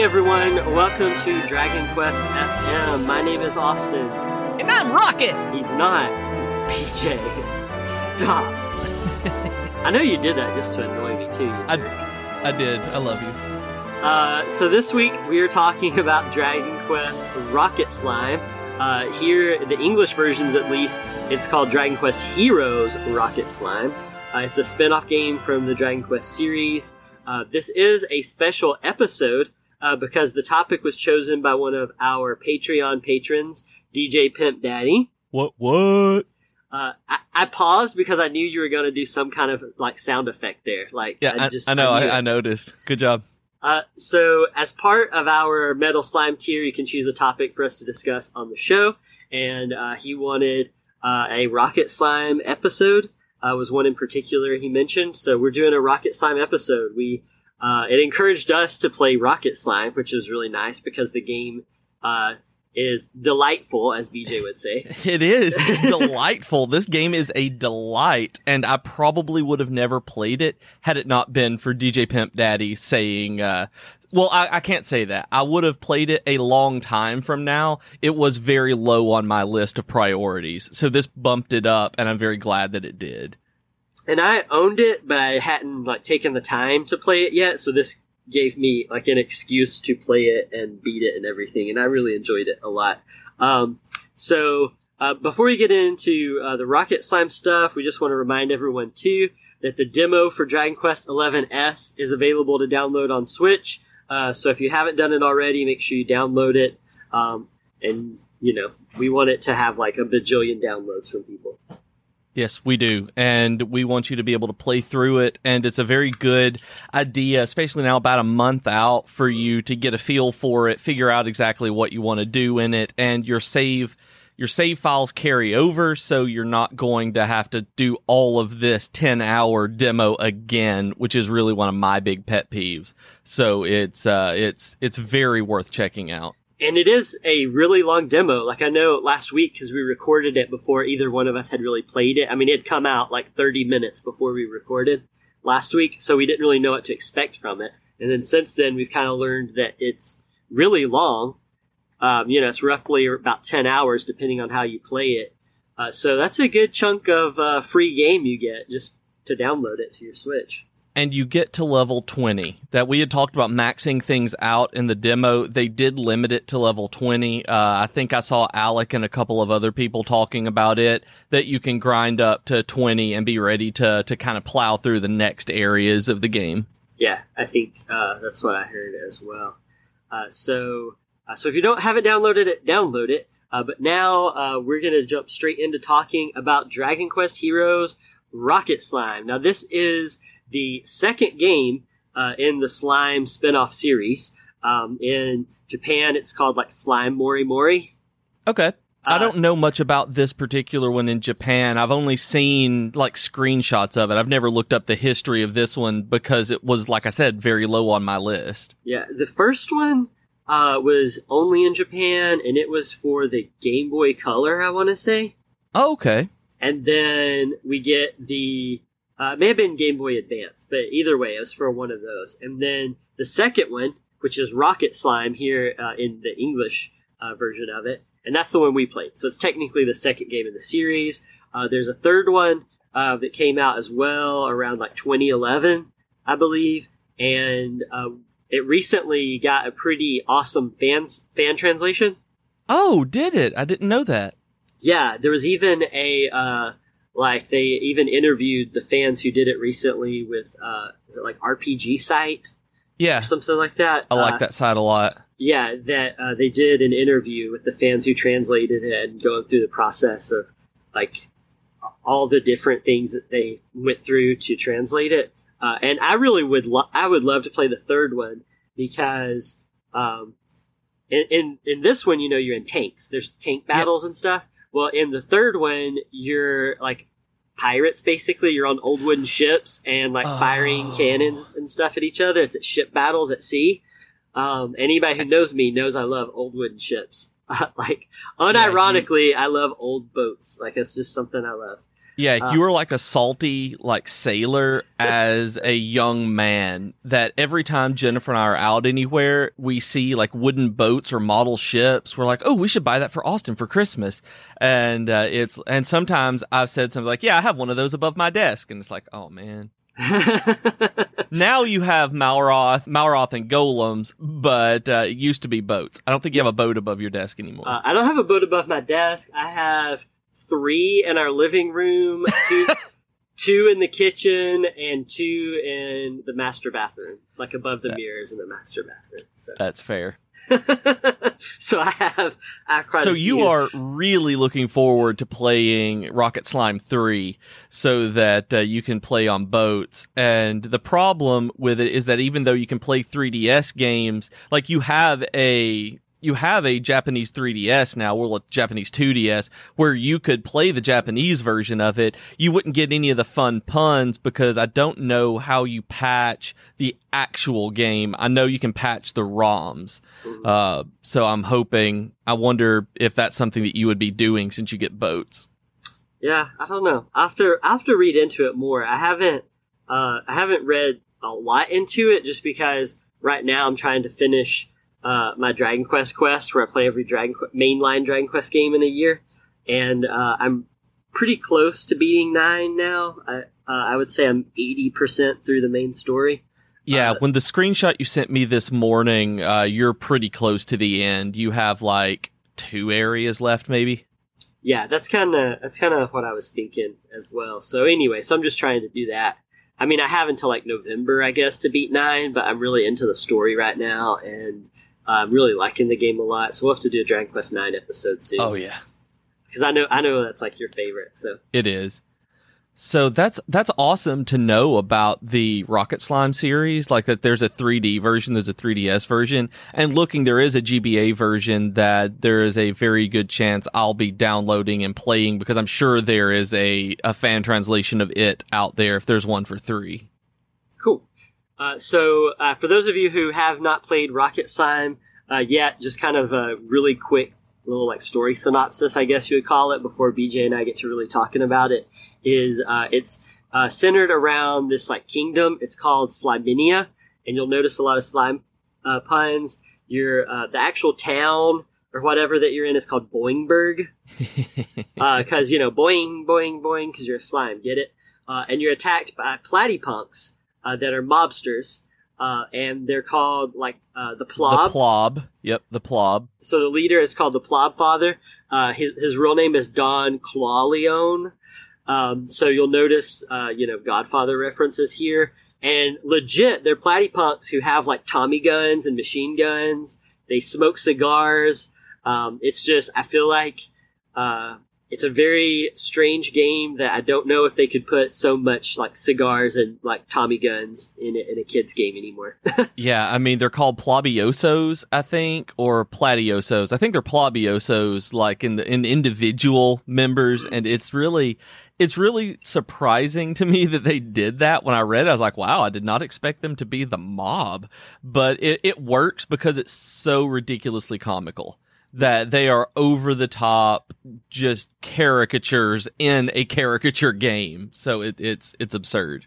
Hey everyone, welcome to Dragon Quest FM. My name is Austin. And I'm Rocket! He's not. He's BJ. Stop. I know you did that just to annoy me too. I. I did. I love you. Uh, so this week we are talking about Dragon Quest Rocket Slime. Uh, here, the English versions at least, it's called Dragon Quest Heroes Rocket Slime. Uh, it's a spin-off game from the Dragon Quest series. Uh, this is a special episode uh, because the topic was chosen by one of our Patreon patrons, DJ Pimp Daddy. What? What? Uh, I, I paused because I knew you were going to do some kind of like sound effect there. Like, Yeah, I, just I know. I. I noticed. Good job. Uh, so, as part of our Metal Slime tier, you can choose a topic for us to discuss on the show. And uh, he wanted uh, a Rocket Slime episode. Uh, was one in particular he mentioned. So we're doing a Rocket Slime episode. We uh, it encouraged us to play Rocket Slime, which is really nice because the game uh, is delightful, as BJ would say. It is delightful. This game is a delight, and I probably would have never played it had it not been for DJ Pimp Daddy saying, uh, well, I, I can't say that. I would have played it a long time from now. It was very low on my list of priorities. So this bumped it up, and I'm very glad that it did. And I owned it, but I hadn't like taken the time to play it yet. So this gave me like an excuse to play it and beat it and everything, and I really enjoyed it a lot. Um, so uh, before we get into uh, the Rocket Slime stuff, we just want to remind everyone too that the demo for Dragon Quest XI S is available to download on Switch. Uh, so if you haven't done it already, make sure you download it. Um, and you know, we want it to have like a bajillion downloads from people. Yes, we do. And we want you to be able to play through it. And it's a very good idea, especially now about a month out for you to get a feel for it, figure out exactly what you want to do in it. And your save, your save files carry over. So you're not going to have to do all of this 10 hour demo again, which is really one of my big pet peeves. So it's, uh, it's, it's very worth checking out. And it is a really long demo. Like I know last week because we recorded it before either one of us had really played it. I mean, it had come out like 30 minutes before we recorded last week, so we didn't really know what to expect from it. And then since then, we've kind of learned that it's really long. Um, you know, it's roughly about 10 hours depending on how you play it. Uh, so that's a good chunk of uh, free game you get just to download it to your Switch. And you get to level 20 that we had talked about maxing things out in the demo they did limit it to level 20 uh, i think i saw alec and a couple of other people talking about it that you can grind up to 20 and be ready to to kind of plow through the next areas of the game Yeah, I think uh, that's what I heard as well. Uh, so, uh, so if you don't have it downloaded, it download it. Uh, but now uh, we're gonna jump straight into talking about Dragon Quest Heroes Rocket Slime. Now, this is the second game uh, in the Slime spin-off series. Um, in Japan, it's called like Slime Mori Mori. okay I Uh, don't know much about this particular one in Japan. I've only seen like screenshots of it. I've never looked up the history of this one because it was, like I said, very low on my list. Yeah, the first one uh, was only in Japan, and it was for the Game Boy Color. I want to say. Oh, okay. and then we get the uh, it may have been Game Boy Advance, but either way, it was for one of those. And then the second one, which is Rocket Slime here uh, in the English uh, version of it, and that's the one we played. So it's technically the second game in the series. Uh, there's a third one uh, that came out as well around like 2011, I believe, and uh, it recently got a pretty awesome fans fan translation. Oh, did it? I didn't know that. Yeah, there was even a uh, like they even interviewed the fans who did it recently with uh, is it like RPG site Yeah, or something like that. I like Uh, that site a lot. Yeah, that uh, they did an interview with the fans who translated it and going through the process of like all the different things that they went through to translate it. Uh, and I really would lo- I would love to play the third one because um, in, in in this one, you know, you're in tanks. There's tank battles and stuff. Well, in the third one, you're like pirates basically. You're on old wooden ships and like firing Oh. cannons and stuff at each other. It's at ship battles at sea. Um, anybody who knows me knows I love old wooden ships. like unironically, I love old boats. Like it's just something I love. Yeah, Uh, you were like a salty like sailor as a young man. That every time Jennifer and I are out anywhere, we see like wooden boats or model ships. We're like, oh, we should buy that for Austin for Christmas. And uh, it's and sometimes I've said something like, yeah, I have one of those above my desk, and it's like, oh man. Now you have Malroth, Malroth and golems, but uh, it used to be boats. I don't think you have a boat above your desk anymore. Uh, I don't have a boat above my desk. I have three in our living room, two, two in the kitchen, and two in the master bathroom, like above the That- mirrors in the master bathroom. So, That's fair. so I have, I so you are really looking forward to playing Rocket Slime 3 so that uh, you can play on boats. And the problem with it is that even though you can play 3DS games, like you have a you have a Japanese 3DS now, or a Japanese 2DS, where you could play the Japanese version of it. You wouldn't get any of the fun puns because I don't know how you patch the actual game. I know you can patch the ROMs. Uh, so I'm hoping, I wonder if that's something that you would be doing since you get boats. Yeah, I don't know. After I have to read into it more. I haven't uh, I haven't read a lot into it just because right now I'm trying to finish uh, my Dragon Quest quest where I play every Dragon Qu- mainline Dragon Quest game in a year, and uh, I'm pretty close to beating nine now. I uh, I would say I'm eighty percent through the main story. Yeah, Uh, when the screenshot you sent me this morning, uh, you're pretty close to the end. You have like two areas left, maybe. Yeah, that's kind of that's kind of what I was thinking as well. So anyway, so I'm just trying to do that. I mean, I have until like November, I guess, to beat nine, but I'm really into the story right now, and I'm really liking the game a lot. So we'll have to do a Dragon Quest Nine episode soon. Oh yeah, because I know I know that's like your favorite. So it is. So that's that's awesome to know about the Rocket Slime series. Like that, there's a 3D version, there's a 3DS version, and looking, there is a GBA version that there is a very good chance I'll be downloading and playing because I'm sure there is a a fan translation of it out there if there's one for three. Cool. Uh, so, uh, for those of you who have not played Rocket Slime uh, yet, just kind of a really quick little like story synopsis, I guess you would call it, before BJ and I get to really talking about it, is uh, it's uh, centered around this like kingdom. It's called Slimenia, and you'll notice a lot of slime uh, puns. Your uh, the actual town or whatever that you're in is called Boingburg because you know boing boing boing because you're a slime get it uh, and you're attacked by platypunks uh, that are mobsters uh, and they're called like uh, the plob. The plob. Yep, the plob. so the leader is called the plob father. Uh, his, his real name is don clawleone um, so you'll notice uh, you know godfather references here. And legit they're platypunks who have like tommy guns and machine guns. They smoke cigars. Um, it's just i feel like uh, it's a very strange game that I don't know if they could put so much like cigars and like Tommy guns in it in a kid's game anymore. Yeah, I mean they're called plabiosos, I think, or platiosos. I think they're plabiosos, like in the in individual members, and it's really, it's really surprising to me that they did that. When I read it, I was like, wow, I did not expect them to be the mob, but it it works because it's so ridiculously comical that they are over the top, just caricatures in a caricature game. So it, it's it's absurd.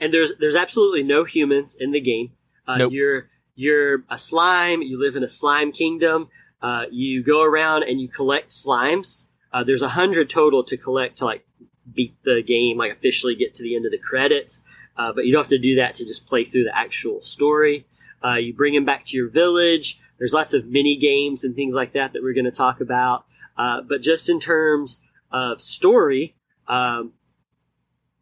and there's there's absolutely no humans in the game. Uh, Nope. You're you're a slime. You live in a slime kingdom. Uh, you go around and you collect slimes. Uh, there's a hundred total to collect to like beat the game, like officially get to the end of the credits. Uh, but you don't have to do that to just play through the actual story. Uh, you bring them back to your village. There's lots of mini games and things like that that we're going to talk about. Uh, but just in terms of story, um,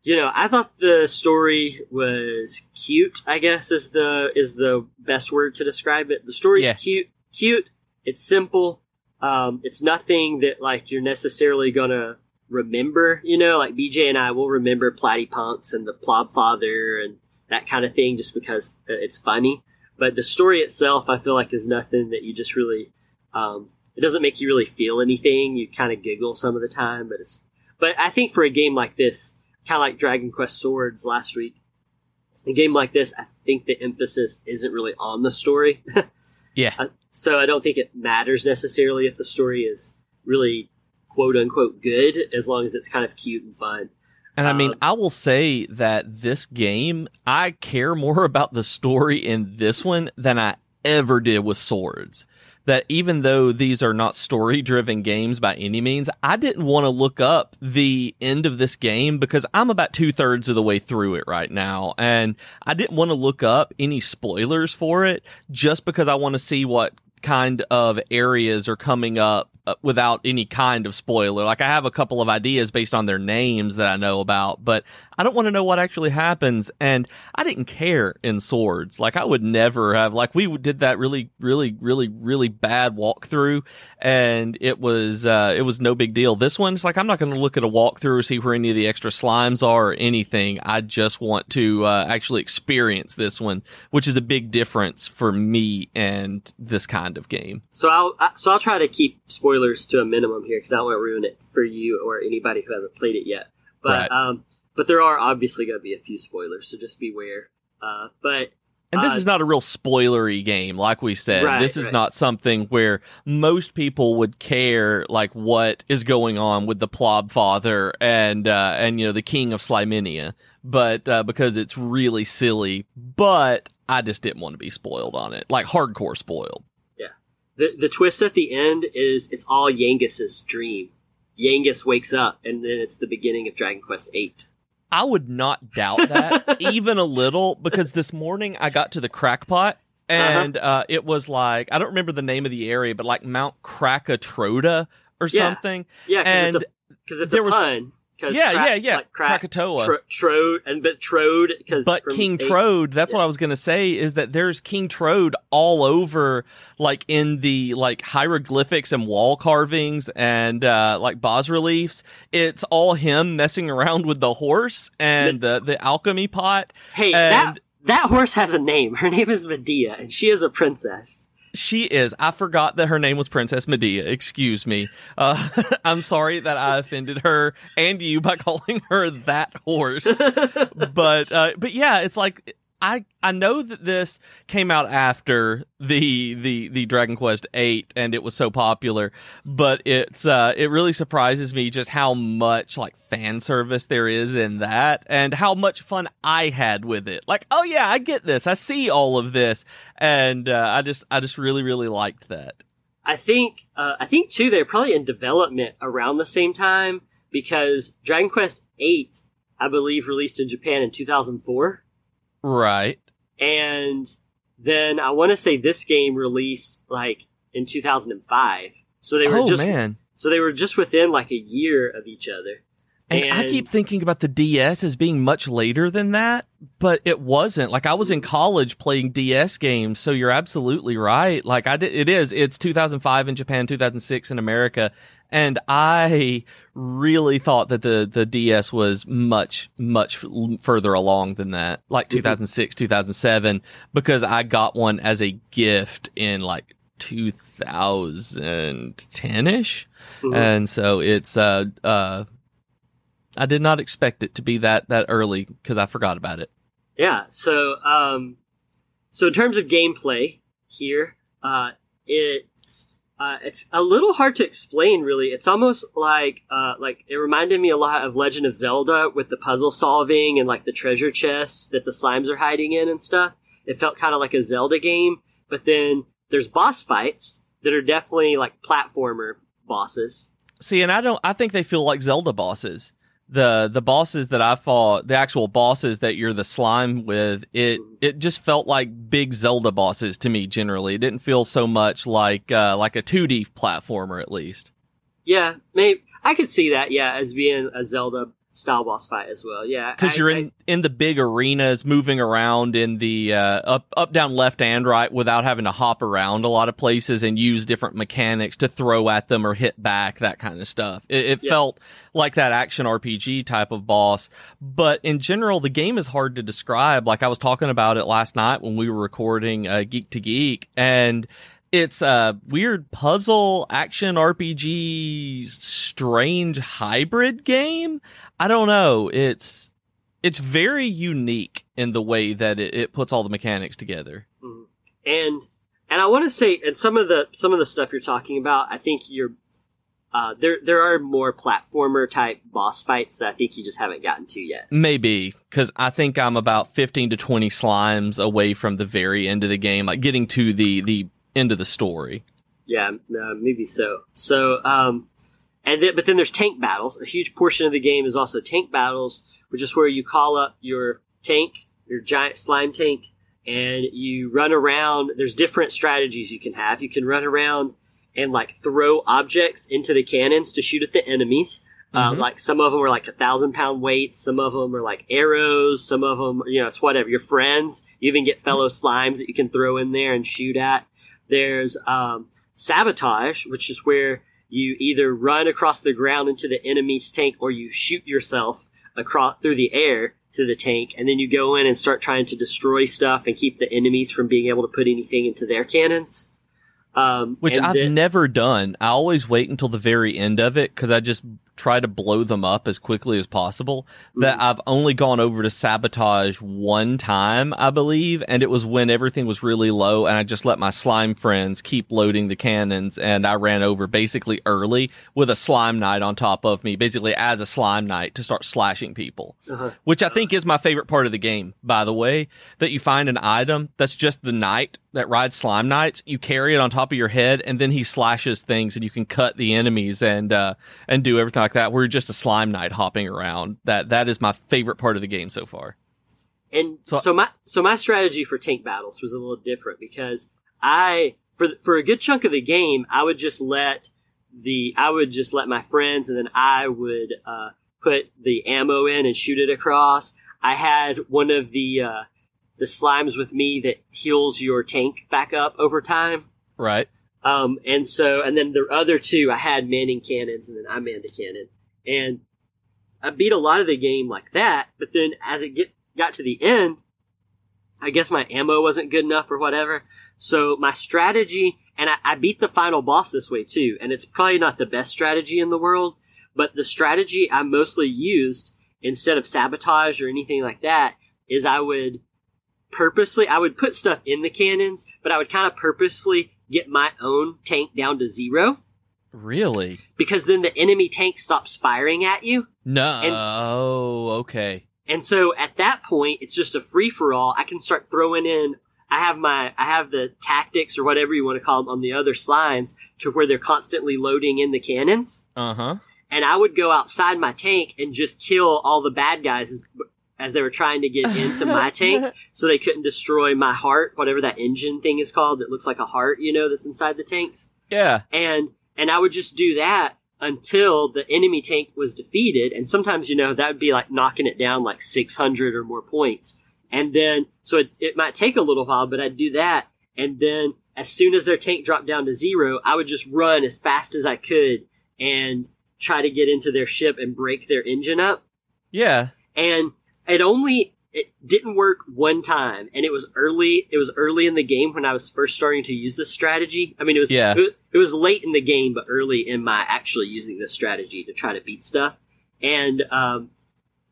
you know, I thought the story was cute. I guess is the is the best word to describe it. The story's Yeah. cute, cute. It's simple. Um, it's nothing that like you're necessarily gonna remember. You know, like BJ and I will remember Platypunks and the Plobfather and that kind of thing, just because it's funny. But the story itself, I feel like, is nothing that you just really. Um, it doesn't make you really feel anything. You kind of giggle some of the time, but it's. But I think for a game like this, kind of like Dragon Quest Swords last week, a game like this, I think the emphasis isn't really on the story. yeah. Uh, so I don't think it matters necessarily if the story is really quote unquote good, as long as it's kind of cute and fun. And I mean, um, I will say that this game, I care more about the story in this one than I ever did with Swords that even though these are not story driven games by any means, I didn't want to look up the end of this game because I'm about two thirds of the way through it right now. And I didn't want to look up any spoilers for it just because I want to see what kind of areas are coming up uh, without any kind of spoiler. Like I have a couple of ideas based on their names that I know about, but I don't want to know what actually happens. And I didn't care in Swords. Like I would never have, like we did that really, really, really, really bad walkthrough and it was, uh, it was no big deal. This one's like, I'm not going to look at a walkthrough or see where any of the extra slimes are or anything. I just want to, uh, actually experience this one, which is a big difference for me and this kind of game. So I'll, so I'll try to keep spoilers to a minimum here because I don't want to ruin it for you or anybody who hasn't played it yet. But right. um, but there are obviously going to be a few spoilers, so just beware. Uh, but and this uh, is not a real spoilery game, like we said. Right, this is right. not something where most people would care, like what is going on with the Plob Father and uh, and you know the King of Slimenia, but uh, because it's really silly. But I just didn't want to be spoiled on it, like hardcore spoiled the the twist at the end is it's all Yangus's dream. Yangus wakes up, and then it's the beginning of Dragon Quest Eight. I would not doubt that even a little because this morning I got to the crackpot and uh-huh. uh, it was like I don't remember the name of the area, but like Mount Krakatroda or yeah. something. Yeah, and because it's a, there pun. Yeah, cra- yeah, yeah, like crack, Krakatoa, tro- Trode, and but Trode because but King eight, Trode. That's yeah. what I was gonna say is that there's King Trode all over, like in the like hieroglyphics and wall carvings and uh like bas reliefs. It's all him messing around with the horse and the the alchemy pot. Hey, and- that that horse has a name. Her name is Medea, and she is a princess. She is. I forgot that her name was Princess Medea. Excuse me. Uh, I'm sorry that I offended her and you by calling her that horse. but uh, but yeah, it's like I I know that this came out after the the the Dragon Quest Eight and it was so popular, but it's uh it really surprises me just how much like fan service there is in that and how much fun I had with it. Like, oh yeah, I get this. I see all of this, and uh, I just I just really really liked that. I think uh, I think too they're probably in development around the same time because Dragon Quest Eight I believe released in Japan in 2004. Right. And then I want to say this game released like in 2005. So they were oh, just man. so they were just within like a year of each other. And, and, I keep thinking about the DS as being much later than that, but it wasn't. Like I was in college playing DS games, so you're absolutely right. Like I did, it is. It's 2005 in Japan, 2006 in America, and I really thought that the the DS was much much further along than that, like 2006, 2007, because I got one as a gift in like 2010 ish, mm-hmm. and so it's uh uh I did not expect it to be that that early because I forgot about it. Yeah. So um, so in terms of gameplay here, uh, it's uh, it's a little hard to explain. Really, it's almost like uh, like it reminded me a lot of Legend of Zelda with the puzzle solving and like the treasure chests that the slimes are hiding in and stuff. It felt kind of like a Zelda game, but then there's boss fights that are definitely like platformer bosses. See, and I don't. I think they feel like Zelda bosses the the bosses that I fought, the actual bosses that you're the slime with, it it just felt like big Zelda bosses to me. Generally, it didn't feel so much like uh, like a 2D platformer, at least. Yeah, maybe I could see that. Yeah, as being a Zelda style boss fight as well. Yeah, because you're I- in in the big arenas, moving around in the uh, up up down left and right without having to hop around a lot of places and use different mechanics to throw at them or hit back that kind of stuff. It, it Yeah. felt like that action RPG type of boss, but in general, the game is hard to describe. Like I was talking about it last night when we were recording uh, Geek to Geek and. It's a weird puzzle action RPG strange hybrid game. I don't know. It's it's very unique in the way that it, it puts all the mechanics together. Mhm. and and I want to say, and some of the some of the stuff you're talking about, I think you're uh, there. There are more platformer type boss fights that I think you just haven't gotten to yet. Maybe because I think I'm about 15 to 20 slimes away from the very end of the game, like getting to the the end of the story. Yeah, uh, maybe so. So, um, and then, but then there's tank battles. A huge portion of the game is also tank battles, which is where you call up your tank, your giant slime tank, and you run around. There's different strategies you can have. You can run around and like throw objects into the cannons to shoot at the enemies. Uh, Mhm. like some of them are like a thousand pound weights. Some of them are like arrows. Some of them, you know, it's whatever. Your friends. You even get fellow slimes that you can throw in there and shoot at. There's um, sabotage, which is where you either run across the ground into the enemy's tank or you shoot yourself across through the air to the tank, and then you go in and start trying to destroy stuff and keep the enemies from being able to put anything into their cannons. Um, Which I've then- never done. I always wait until the very end of it because I just try to blow them up as quickly as possible. That I've only gone over to sabotage one time, I believe, and it was when everything was really low, and I just let my slime friends keep loading the cannons, and I ran over basically early with a slime knight on top of me, basically as a slime knight to start slashing people Uh-huh. which I think is my favorite part of the game, by the way, that you find an item that's just the knight that rides slime knights. You carry it on top of your head and then he slashes things and you can cut the enemies and, uh, and do everything like that. We're just a slime knight hopping around. That, that is my favorite part of the game so far. And So- so, my so my strategy for tank battles was a little different because I for for a good chunk of the game I would just let the I would just let my friends and then I would uh, put the ammo in and shoot it across. I had one of the uh, the slimes with me that heals your tank back up over time. Right. Um, and so, and then the other two, I had manning cannons, and then I manned a cannon, and I beat a lot of the game like that. But then, as it get got to the end, I guess my ammo wasn't good enough or whatever. So my strategy, and I, I beat the final boss this way too. And it's probably not the best strategy in the world, but the strategy I mostly used instead of sabotage or anything like that is I would purposely, I would put stuff in the cannons, but I would kind of purposely get my own tank down to zero Really? because then the enemy tank stops firing at you. No. And- oh, okay. And so at that point, it's just a free for all. I can start throwing in. I have my, I have the tactics or whatever you want to call them on the other slimes to where they're constantly loading in the cannons. Uh huh. And I would go outside my tank and just kill all the bad guys as, as they were trying to get into my tank so they couldn't destroy my heart, whatever that engine thing is called that looks like a heart, you know, that's inside the tanks Yeah. and and I would just do that until the enemy tank was defeated. And sometimes, you know, that would be like knocking it down like 600 or more points. And then, so it, it might take a little while, but I'd do that. And then as soon as their tank dropped down to zero, I would just run as fast as I could and try to get into their ship and break their engine up Yeah. and it only it didn't work one time and it was early it was early in the game when i was first starting to use this strategy. I mean it was Yeah. it, was- it was late in the game but early in my actually using this strategy to try to beat stuff. And um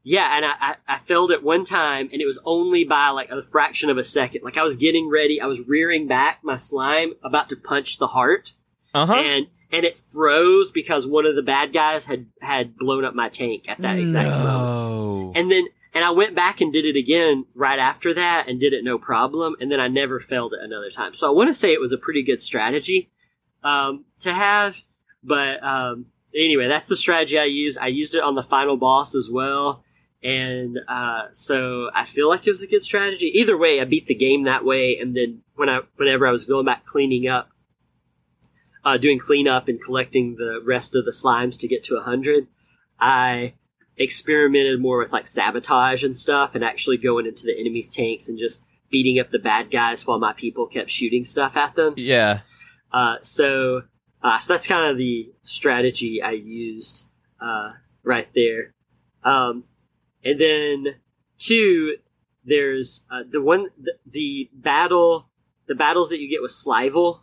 yeah and I, I i failed it one time and it was only by like a fraction of a second. Like i was getting ready i was rearing back my slime about to punch the heart. Uh huh. and and it froze because one of the bad guys had had blown up my tank at that exact moment. And then, and I went back and did it again right after that and did it no problem. And then I never failed it another time. So I want to say it was a pretty good strategy, um, to have. But, um, anyway, that's the strategy I used. I used it on the final boss as well. And, uh, so I feel like it was a good strategy. Either way, I beat the game that way. And then when I, whenever I was going back cleaning up, uh, doing cleanup and collecting the rest of the slimes to get to 100, I experimented more with like sabotage and stuff, and actually going into the enemy's tanks and just beating up the bad guys while my people kept shooting stuff at them. Yeah. Uh, so, uh, so that's kind of the strategy I used uh, right there. Um, and then two, there's uh, the one the, the battle, the battles that you get with Slivel,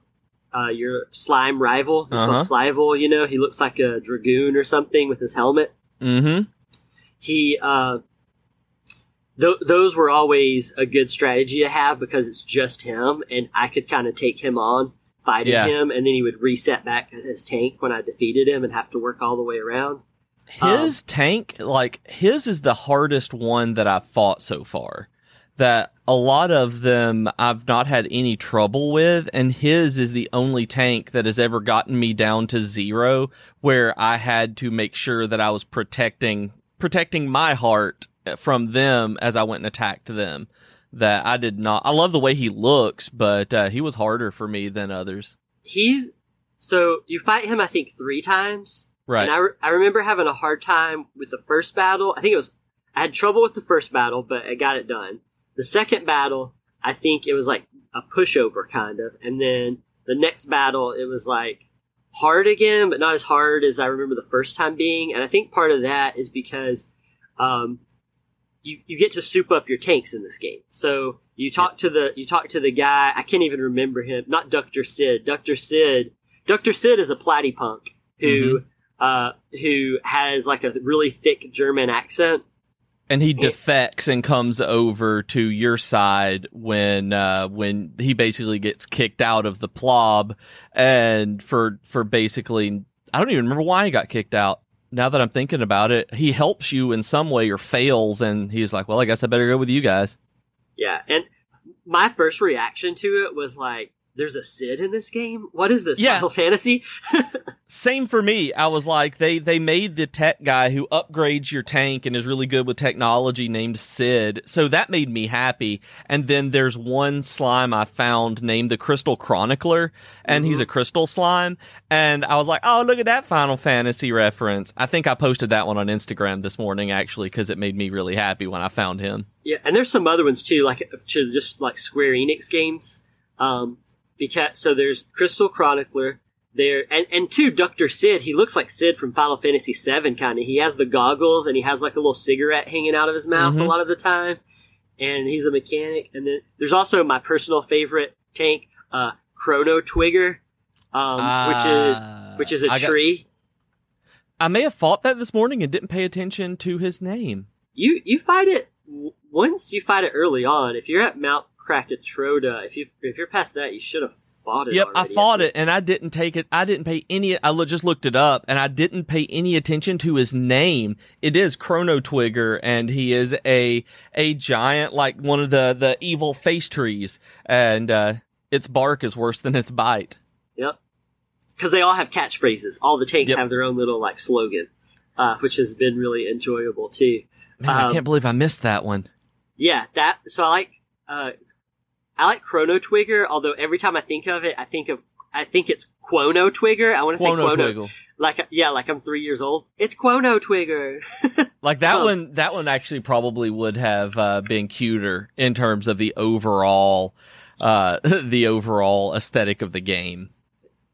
uh, your slime rival. He's Uh-huh. called Slivel. You know, he looks like a dragoon or something with his helmet. Mm-hmm. He, uh, th- those were always a good strategy to have because it's just him, and I could kind of take him on fighting Yeah. him, and then he would reset back his tank when I defeated him and have to work all the way around. His tank, like his, is the hardest one that I've fought so far. That a lot of them I've not had any trouble with, and his is the only tank that has ever gotten me down to zero, where I had to make sure that I was protecting protecting my heart from them as I went and attacked them. That I did not. I love the way he looks, but uh, he was harder for me than others. He's so you fight him, I think, three times. Right. And I, re- I remember having a hard time with the first battle. I think it was, I had trouble with the first battle, but I got it done. The second battle, I think it was like a pushover kind of. And then the next battle, it was like hard again, but not as hard as I remember the first time being. And I think part of that is because, um, you, you get to soup up your tanks in this game. So you talk to the, you talk to the guy, I can't even remember him, not Dr. Sid. Dr. Sid, Dr. Sid is a platypunk who, uh, who has like a really thick German accent. And he defects and comes over to your side when uh when he basically gets kicked out of the plob and for for basically I don't even remember why he got kicked out. Now that I'm thinking about it, he helps you in some way or fails and he's like, "Well, I guess I better go with you guys." Yeah. And my first reaction to it was like, there's a Sid in this game? What is this? Yeah. Final Fantasy? Same for me. I was like, they they made the tech guy who upgrades your tank and is really good with technology named Sid. So that made me happy. And then there's one slime I found named the Crystal Chronicler, and he's a crystal slime. And I was like, oh, look at that Final Fantasy reference. I think I posted that one on Instagram this morning actually because it made me really happy when I found him. Yeah, and there's some other ones too, like to just like Square Enix games. Um, because so there's Crystal Chronicler there, and and two Doctor Sid. He looks like Sid from Final Fantasy VII, kind of. He has the goggles and he has like a little cigarette hanging out of his mouth a Mhm. lot of the time, and he's a mechanic. And then there's also my personal favorite tank, uh, Chrono Twigger, um, which is Ah, which is a I got- tree. I may have fought that this morning and didn't pay attention to his name. You you fight it once you fight it early on. If you're at Mount Krakatoa, if you if you're past that, you should have fought it. Yep, I fought think. it and I didn't take it. I didn't pay any. I lo- just looked it up and I didn't pay any attention to his name. It is Chrono Twigger and he is a a giant like one of the the evil face trees and uh its bark is worse than its bite. Yep, because they all have catchphrases. All the tanks Yep. have their own little like slogan, uh, which has been really enjoyable too. Man, I Um, can't believe I missed that one. Yeah, that. So I like uh, I like Chrono Twigger. Although every time I think of it, I think of I think it's Quono Twigger. I want to say Quono. Twiggle. Like yeah, like I'm three years old. It's Quono Twigger. Like that Oh. one, that one actually probably would have uh, been cuter in terms of the overall, uh, the overall aesthetic of the game.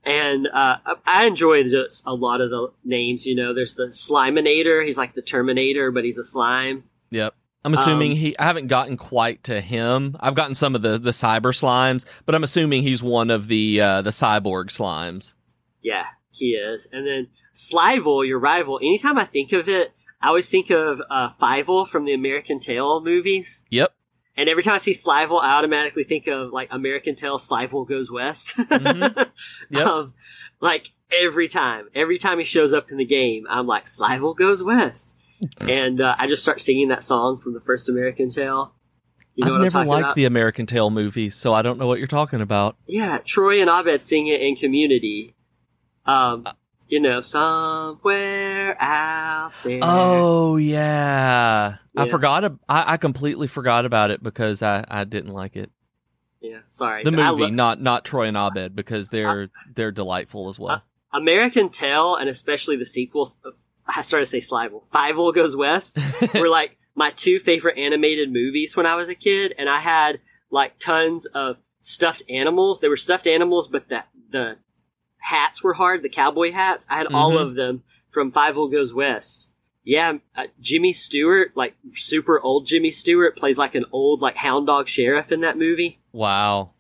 And uh, I- I enjoy just a lot of the names. You know, there's the Sliminator. He's like the Terminator, but he's a slime. Yep. I'm assuming Um, he. I haven't gotten quite to him. I've gotten some of the the cyber slimes, but I'm assuming he's one of the uh, the cyborg slimes. Yeah, he is. And then Slivel, your rival. Anytime I think of it, I always think of uh, Fievel from the American Tail movies. Yep. And every time I see Slivel, I automatically think of like American Tail, Slivel goes west. Mhm. Yep. um, like every time, every time he shows up in the game, I'm like Slivel goes west, and uh, I just start singing that song from the first American Tail. You know I've what I'm never liked about? the American Tail movies, so I don't know what you're talking about. Yeah, Troy and Abed sing it in Community. Um, Uh, you know, somewhere out there. Oh yeah, I forgot. ab- I, I completely forgot about it because I, I didn't like it. yeah. Sorry, The movie, lo- not not Troy and Abed, because they're they're delightful as well. American Tail, and especially the sequels of I started to say Slivel. Fievel Goes West were like my two favorite animated movies when I was a kid, and I had like tons of stuffed animals. They were stuffed animals, but the the hats were hard, the cowboy hats. I had all Mhm. of them from Fievel Goes West. Yeah, uh, Jimmy Stewart, like super old Jimmy Stewart, plays like an old like hound dog sheriff in that movie. Wow.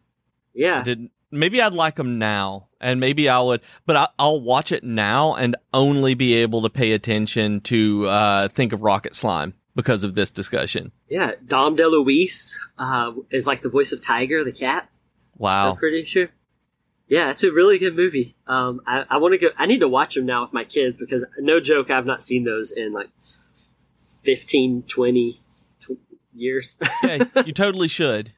Yeah, Did maybe I'd like him now, and maybe I would, but I, I'll watch it now and only be able to pay attention to uh, think of Rocket Slime because of this discussion. yeah. Dom DeLuise uh, is like the voice of Tiger the cat. Wow. I'm pretty sure. Yeah, it's a really good movie. Um, I, I want to go. I need to watch them now with my kids because no joke, I've not seen those in like 15, 20 tw- years. yeah, you totally should.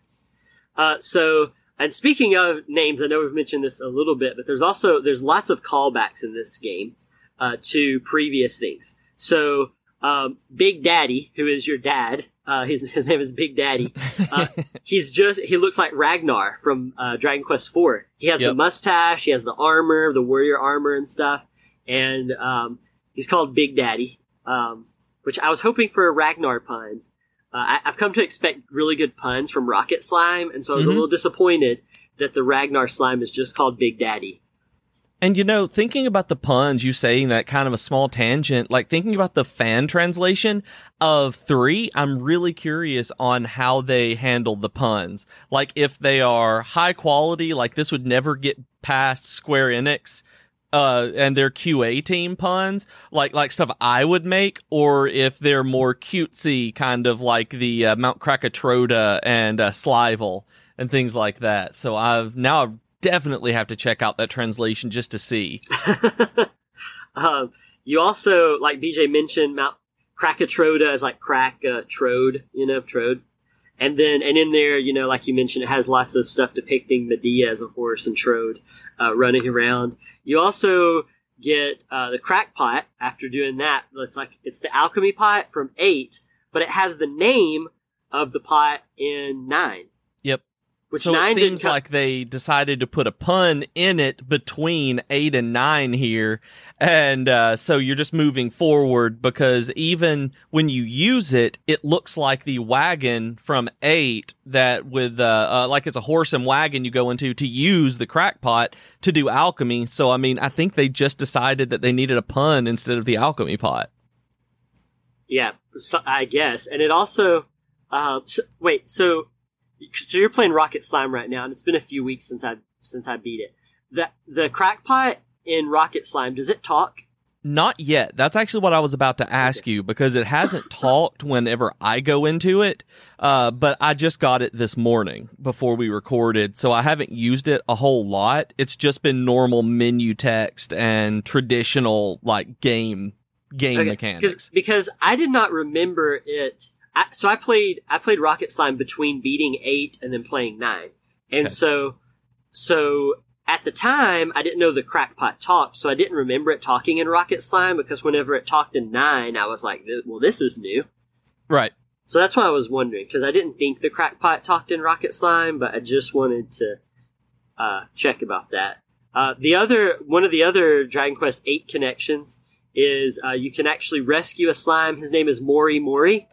Uh, so, and speaking of names, I know we've mentioned this a little bit, but there's also there's lots of callbacks in this game uh, to previous things. So, um, Big Daddy, who is your dad, uh, his his name is Big Daddy. Uh, he's just he looks like Ragnar from uh, Dragon Quest IV. He has the mustache, he has the armor, the warrior armor and stuff, and um, he's called Big Daddy. Um, which I was hoping for a Ragnar pun. Uh, I, I've come to expect really good puns from Rocket Slime, and so I was Mhm. a little disappointed that the Ragnar slime is just called Big Daddy. And you know, thinking about the puns, you saying that kind of a small tangent, like thinking about the fan translation of three, I'm really curious on how they handle the puns. Like if they are high quality, like this would never get past Square Enix. Uh, and their QA team puns, like like stuff I would make, or if they're more cutesy, kind of like the uh, Mount Krakatoa and uh, Slivel and things like that. So I've now I've definitely have to check out that translation just to see. um, you also, like BJ mentioned, Mount Krakatoa is like crack uh, trode, you know, trode. And then, and in there, you know, like you mentioned, it has lots of stuff depicting Medea as a horse and Trode uh, running around. You also get uh, the crack pot after doing that. It's like it's the alchemy pot from eight, but it has the name of the pot in nine. Which so nine it seems co- like they decided to put a pun in it between eight and nine here, and uh, so you're just moving forward because even when you use it, it looks like the wagon from eight that with uh, uh, like it's a horse and wagon you go into to use the crackpot to do alchemy. So I mean, I think they just decided that they needed a pun instead of the alchemy pot. Yeah, so, I guess. And it also, uh, so, wait, so, so you're playing Rocket Slime right now, and it's been a few weeks since I since I beat it. The the crackpot in Rocket Slime does it talk? Not yet. That's actually what I was about to ask you because it hasn't talked whenever I go into it. Uh, but I just got it this morning before we recorded, so I haven't used it a whole lot. It's just been normal menu text and traditional like game game Okay, mechanics. because I did not remember it. I, so I played I played Rocket Slime between beating eight and then playing nine, and Okay. so so at the time I didn't know the crackpot talked, so I didn't remember it talking in Rocket Slime because whenever it talked in nine, I was like, well, this is new. Right. So that's why I was wondering because I didn't think the crackpot talked in Rocket Slime, but I just wanted to uh, check about that. Uh, the other one of the other Dragon Quest Eight connections is uh, you can actually rescue a slime. His name is Mori Mori,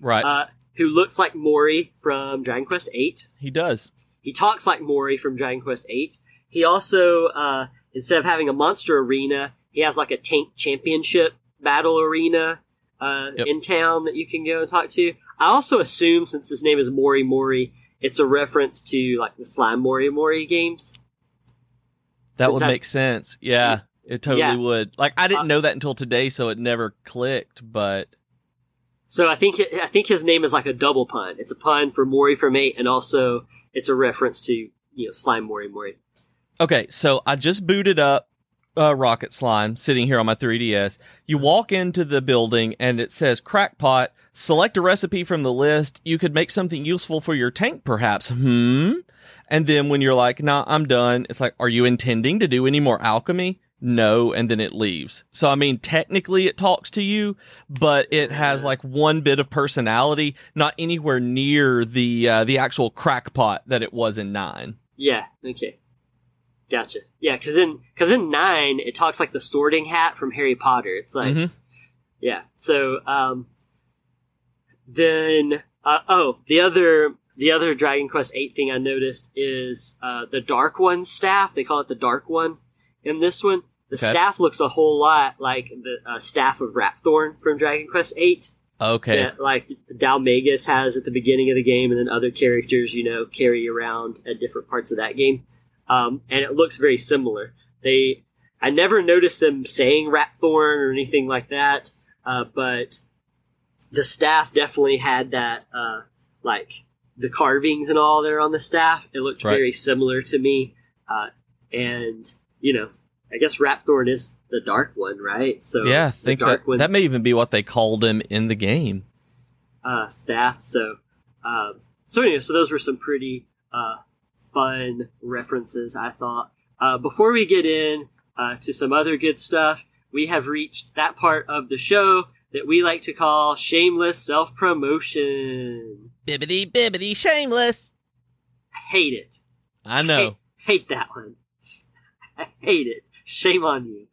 Right. uh, who looks like Mori from Dragon Quest Eight. he does. He talks like Mori from Dragon Quest Eight. He also, uh, instead of having a monster arena, he has like a tank championship battle arena uh, Yep. in town that you can go and talk to. I also assume, since his name is Morrie Morrie, it's a reference to like the Slime Mori Mori games. That Since would make sense. Yeah, it totally Yeah. would. Like I didn't Uh, know that until today, so it never clicked. But So I think I think his name is like a double pun. It's a pun for Morrie from Eight, and also it's a reference to you know Slime Mori Mori. Okay, so I just booted up uh, Rocket Slime sitting here on my 3DS. You walk into the building and it says Crackpot. Select a recipe from the list. You could make something useful for your tank, perhaps. Hmm. And then when you're like, "Nah, I'm done," it's like, "Are you intending to do any more alchemy?" No, and then it leaves. So I mean, technically it talks to you, but it has like one bit of personality, not anywhere near the uh, the actual crackpot that it was in nine. Yeah. Okay. Gotcha. Yeah, because in because in nine it talks like the Sorting Hat from Harry Potter. It's like Mhm. Yeah. So um, then uh, oh the other the other Dragon Quest Eight thing I noticed is uh, the Dark One staff. They call it the Dark One in this one. The Okay. staff looks a whole lot like the uh, staff of Rapthorn from Dragon Quest Eight. Okay. that like Dhoulmagus has at the beginning of the game, and then other characters, you know, carry around at different parts of that game. Um, and it looks very similar. They, I never noticed them saying Rapthorn or anything like that, uh, but the staff definitely had that, uh, like the carvings and all there on the staff. It looked Right. very similar to me, uh, and you know, I guess Rapthorn is the dark one, right? So yeah, I the think dark that one that may even be what they called him in the game. uh, staff. So, um, so anyway, so those were some pretty uh, fun references, I thought. Uh, before we get in uh, to some other good stuff, we have reached that part of the show that we like to call shameless self promotion. Bibbity bibbity shameless. Hate it. I know. Hate, hate that one. I hate it. Shame on you.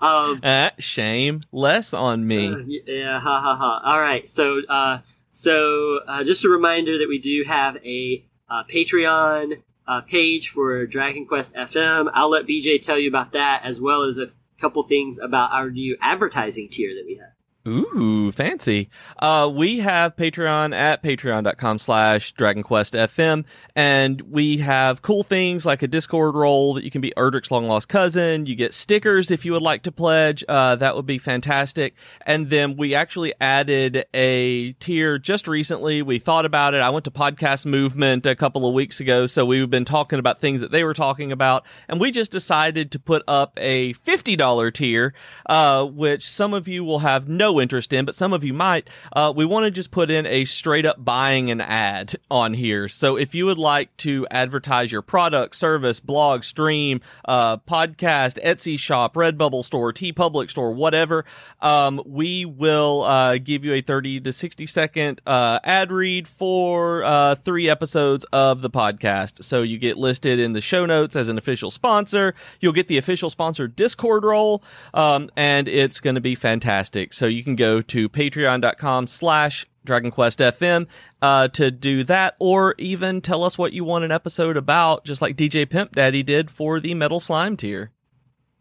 Um, Uh, shame less on me. Uh, yeah, ha ha ha. All right, so uh, so uh, just a reminder that we do have a uh, Patreon uh, page for Dragon Quest FM. I'll let BJ tell you about that as well as a couple things about our new advertising tier that we have. Ooh, fancy. Uh, we have Patreon at patreon.com slash dragonquestfm, and we have cool things like a Discord role that you can be Erdrick's long lost cousin. You get stickers if you would like to pledge. Uh, that would be fantastic. And then we actually added a tier just recently. We thought about it. I went to Podcast Movement a couple of weeks ago, so we've been talking about things that they were talking about, and we just decided to put up a $50 tier, uh, which some of you will have no interest in, but some of you might. Uh, we want to just put in a straight up buying an ad on here. So if you would like to advertise your product, service, blog, stream, uh, podcast, Etsy shop, Redbubble store, TeePublic store, whatever, um, we will uh, give you a 30 to 60 second uh, ad read for uh, three episodes of the podcast. So you get listed in the show notes as an official sponsor. You'll get the official sponsor Discord role, um, and it's going to be fantastic. So you can go to patreon.com slash Dragon Quest FM uh, to do that, or even tell us what you want an episode about, just like DJ Pimp Daddy did for the Metal Slime tier.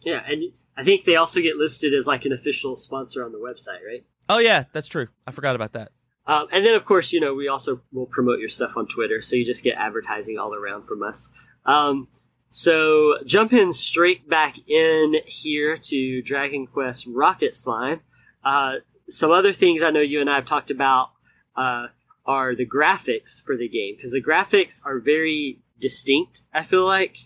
Yeah, and I think they also get listed as like an official sponsor on the website, right? Oh yeah, that's true. I forgot about that. Um, and then, of course, you know, we also will promote your stuff on Twitter, so you just get advertising all around from us. Um, so, jumping straight back in here to Dragon Quest Rocket Slime, uh, some other things I know you and I have talked about uh, are the graphics for the game, because the graphics are very distinct, I feel like.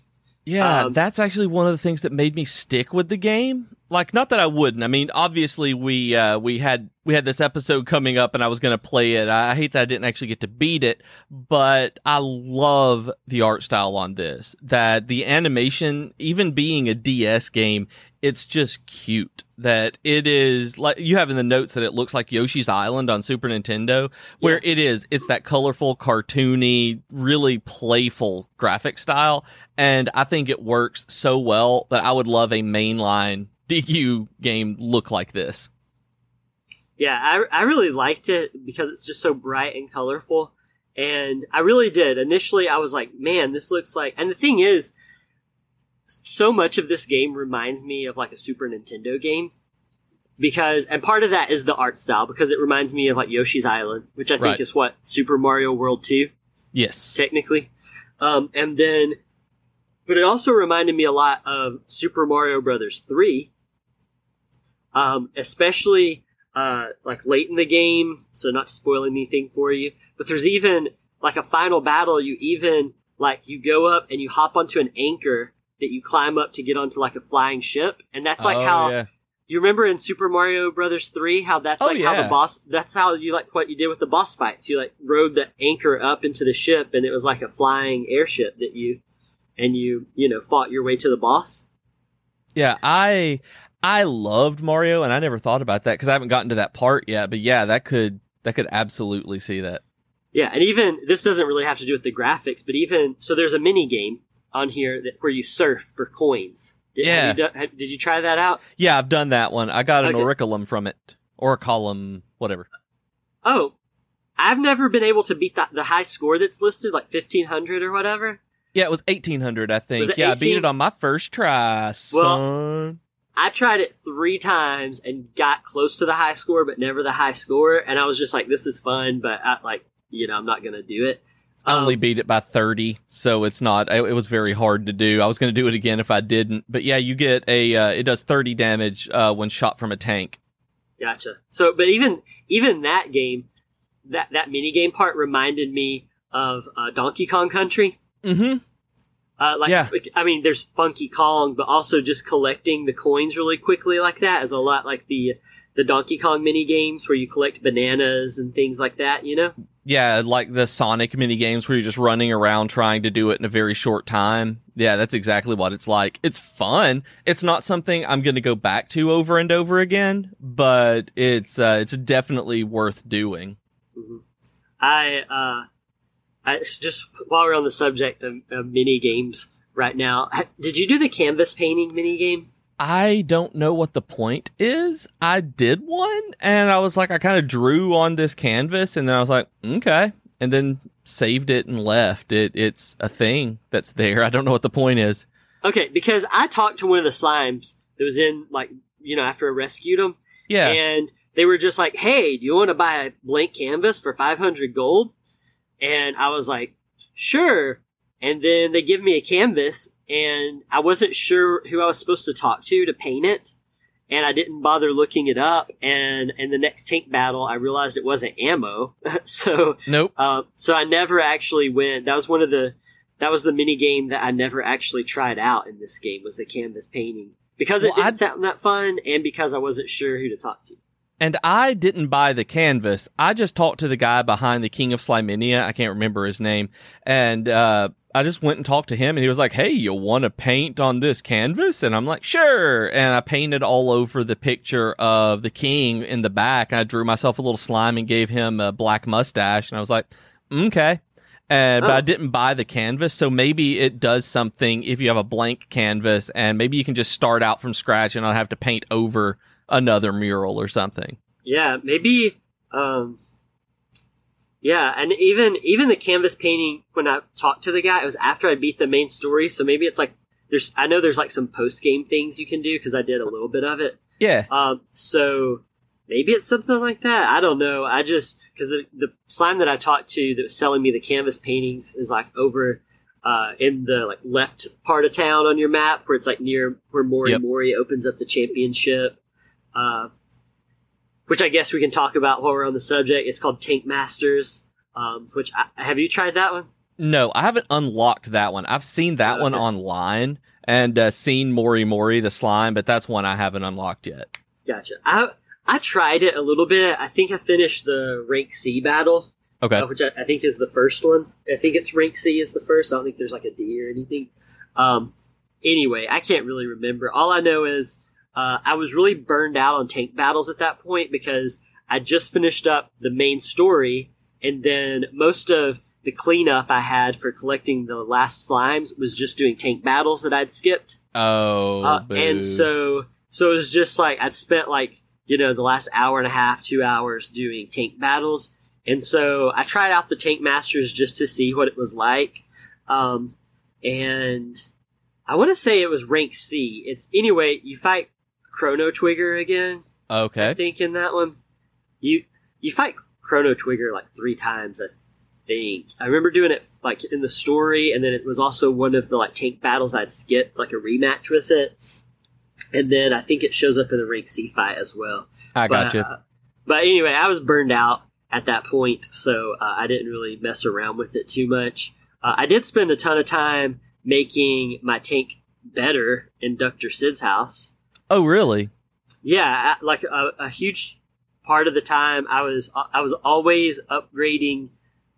Yeah, Um, that's actually one of the things that made me stick with the game. Like, not that I wouldn't. I mean, obviously we uh, we had we had this episode coming up, and I was going to play it. I hate that I didn't actually get to beat it, but I love the art style on this. That the animation, even being a DS game, it's just cute. That it is like you have in the notes that it looks like Yoshi's Island on Super Nintendo, where it is. It's that colorful, cartoony, really playful graphic style, and I think it works so well that I would love a mainline DQ game look like this. Yeah, I, I really liked it because it's just so bright and colorful. And I really did. Initially, I was like, man, this looks like. And the thing is, so much of this game reminds me of like a Super Nintendo game. Because, and part of that is the art style, because it reminds me of like Yoshi's Island, which I think Right. is what, Super Mario World 2? Yes. technically. Um, and then, but it also reminded me a lot of Super Mario Brothers 3. Um, especially, uh, like late in the game, so not spoiling anything for you, but there's even, like a final battle, you even, like, you go up and you hop onto an anchor that you climb up to get onto like a flying ship, and that's like Oh, how, yeah. you remember in Super Mario Brothers 3 how that's Oh, like how the boss that's how you like what you did with the boss fights. You like rode the anchor up into the ship and it was like a flying airship that you and you, you know, fought your way to the boss. Yeah, I I loved Mario, and I never thought about that because I haven't gotten to that part yet. But yeah, that could that could absolutely see that. Yeah, and even this doesn't really have to do with the graphics, but even so there's a mini game on here that where you surf for coins. Did, Yeah. you done- have- did you try that out? Yeah, I've done that one. I got an Okay. orichalcum from it. or a column, whatever. Oh, I've never been able to beat that the high score that's listed, like fifteen hundred or whatever. Yeah, it was eighteen hundred, I think. Yeah, I beat it on my first try, son. I tried it three times and got close to the high score, but never the high score. And I was just like, "This is fun," but I, like, you know, I'm not gonna do it. I only Um, beat it by 30, so it's not, it, it was very hard to do. I was going to do it again if I didn't. But yeah, you get a, uh, it does 30 damage, uh, when shot from a tank. Gotcha. So, but even even that game, that that mini game part reminded me of uh, Donkey Kong Country. Mm-hmm. Uh, like, Yeah. I mean, there's Funky Kong, but also just collecting the coins really quickly like that is a lot like the the Donkey Kong mini games where you collect bananas and things like that. You know? Yeah, like the Sonic mini games where you're just running around trying to do it in a very short time. Yeah, that's exactly what it's like. It's fun. It's not something I'm going to go back to over and over again, but it's, uh, it's definitely worth doing. Mhm. I uh, I just while we're on the subject of, of mini games right now, did you do the canvas painting mini game? I don't know what the point is. I did one and I was like, I kind of drew on this canvas and then I was like, okay. And then saved it and left. It, it's a thing that's there. I don't know what the point is. Okay, because I talked to one of the slimes that was in like you know after I rescued them, Yeah. and they were just like, "Hey, do you want to buy a blank canvas for five hundred gold?" And I was like, "Sure." And then they give me a canvas, and I wasn't sure who I was supposed to talk to to paint it, and I didn't bother looking it up. And in the next tank battle, I realized it wasn't ammo, so nope. uh, so I never actually went. That was one of the that was the mini game that I never actually tried out in this game was the canvas painting because it Well, didn't I'd- sound that fun and because I wasn't sure who to talk to. And I didn't buy the canvas. I just talked to the guy behind the King of Slimenia. I can't remember his name. And, uh, I just went and talked to him and he was like, Hey, you want to paint on this canvas? And I'm like, sure. And I painted all over the picture of the king in the back. I drew myself a little slime and gave him a black mustache. And I was like, okay. And, but Oh. I didn't buy the canvas. So maybe it does something if you have a blank canvas and maybe you can just start out from scratch and not have to paint over another mural or something. Yeah, maybe. Um, yeah, and even even the canvas painting when I talked to the guy, it was after I beat the main story. So maybe it's like there's I know there's like some post game things you can do because I did a little bit of it. Yeah. Um, so maybe it's something like that. I don't know. I just because the the slime that I talked to that was selling me the canvas paintings is like over uh, in the like left part of town on your map where it's like near where Morrie Yep. Morrie opens up the championship. Uh, which I guess we can talk about while we're on the subject. It's called Tank Masters. Um, which I, have you tried that one? No, I haven't unlocked that one. I've seen that Oh, one okay. online and uh, seen Mori Mori the slime, but that's one I haven't unlocked yet. Gotcha. I I tried it a little bit. I think I finished the rank C battle. Okay. uh, which I, I think is the first one. I think it's rank C is the first. I don't think there's like a D or anything. Um, anyway, I can't really remember. All I know is uh, I was really burned out on tank battles at that point because I just finished up the main story, and then most of the cleanup I had for collecting the last slimes was just doing tank battles that I'd skipped. Oh, Uh, and so so it was just like I'd spent like you know the last hour and a half, two hours doing tank battles, and so I tried out the tank masters just to see what it was like, um, and I want to say it was rank C. It's anyway you fight Chrono Trigger again. Okay. I think in that one you you fight Chrono Trigger like three times. I think I remember doing it like in the story, and then it was also one of the like tank battles I'd skipped, like a rematch with it. And then I think it shows up in the rank C fight as well. I got you. But, uh, but anyway, I was burned out at that point, so uh, I didn't really mess around with it too much. Uh, I did spend a ton of time making my tank better in Dr. Sid's house. Oh, really? Yeah, like a, a huge part of the time, I was I was always upgrading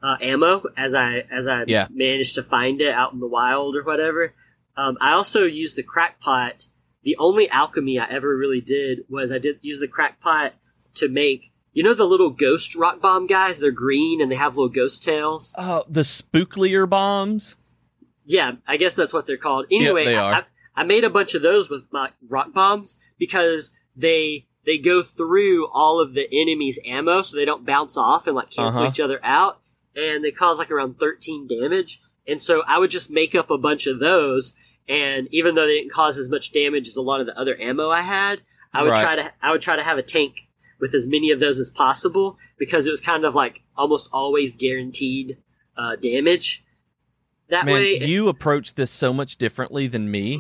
uh, ammo as I as I Yeah. managed to find it out in the wild or whatever. Um, I also used the crackpot. The only alchemy I ever really did was I did use the crackpot to make you know the little ghost rock bomb guys. They're green and they have little ghost tails. Oh, the spooklier bombs? Yeah, I guess that's what they're called. Anyway, they I- are. I, made a bunch of those with my rock bombs because they they go through all of the enemy's ammo so they don't bounce off and like cancel Uh-huh. each other out, and they cause like around 13 damage. And so I would just make up a bunch of those, and even though they didn't cause as much damage as a lot of the other ammo I had, I would Right. try to I would try to have a tank with as many of those as possible because it was kind of like almost always guaranteed uh, damage. That Man, way, you approach this so much differently than me.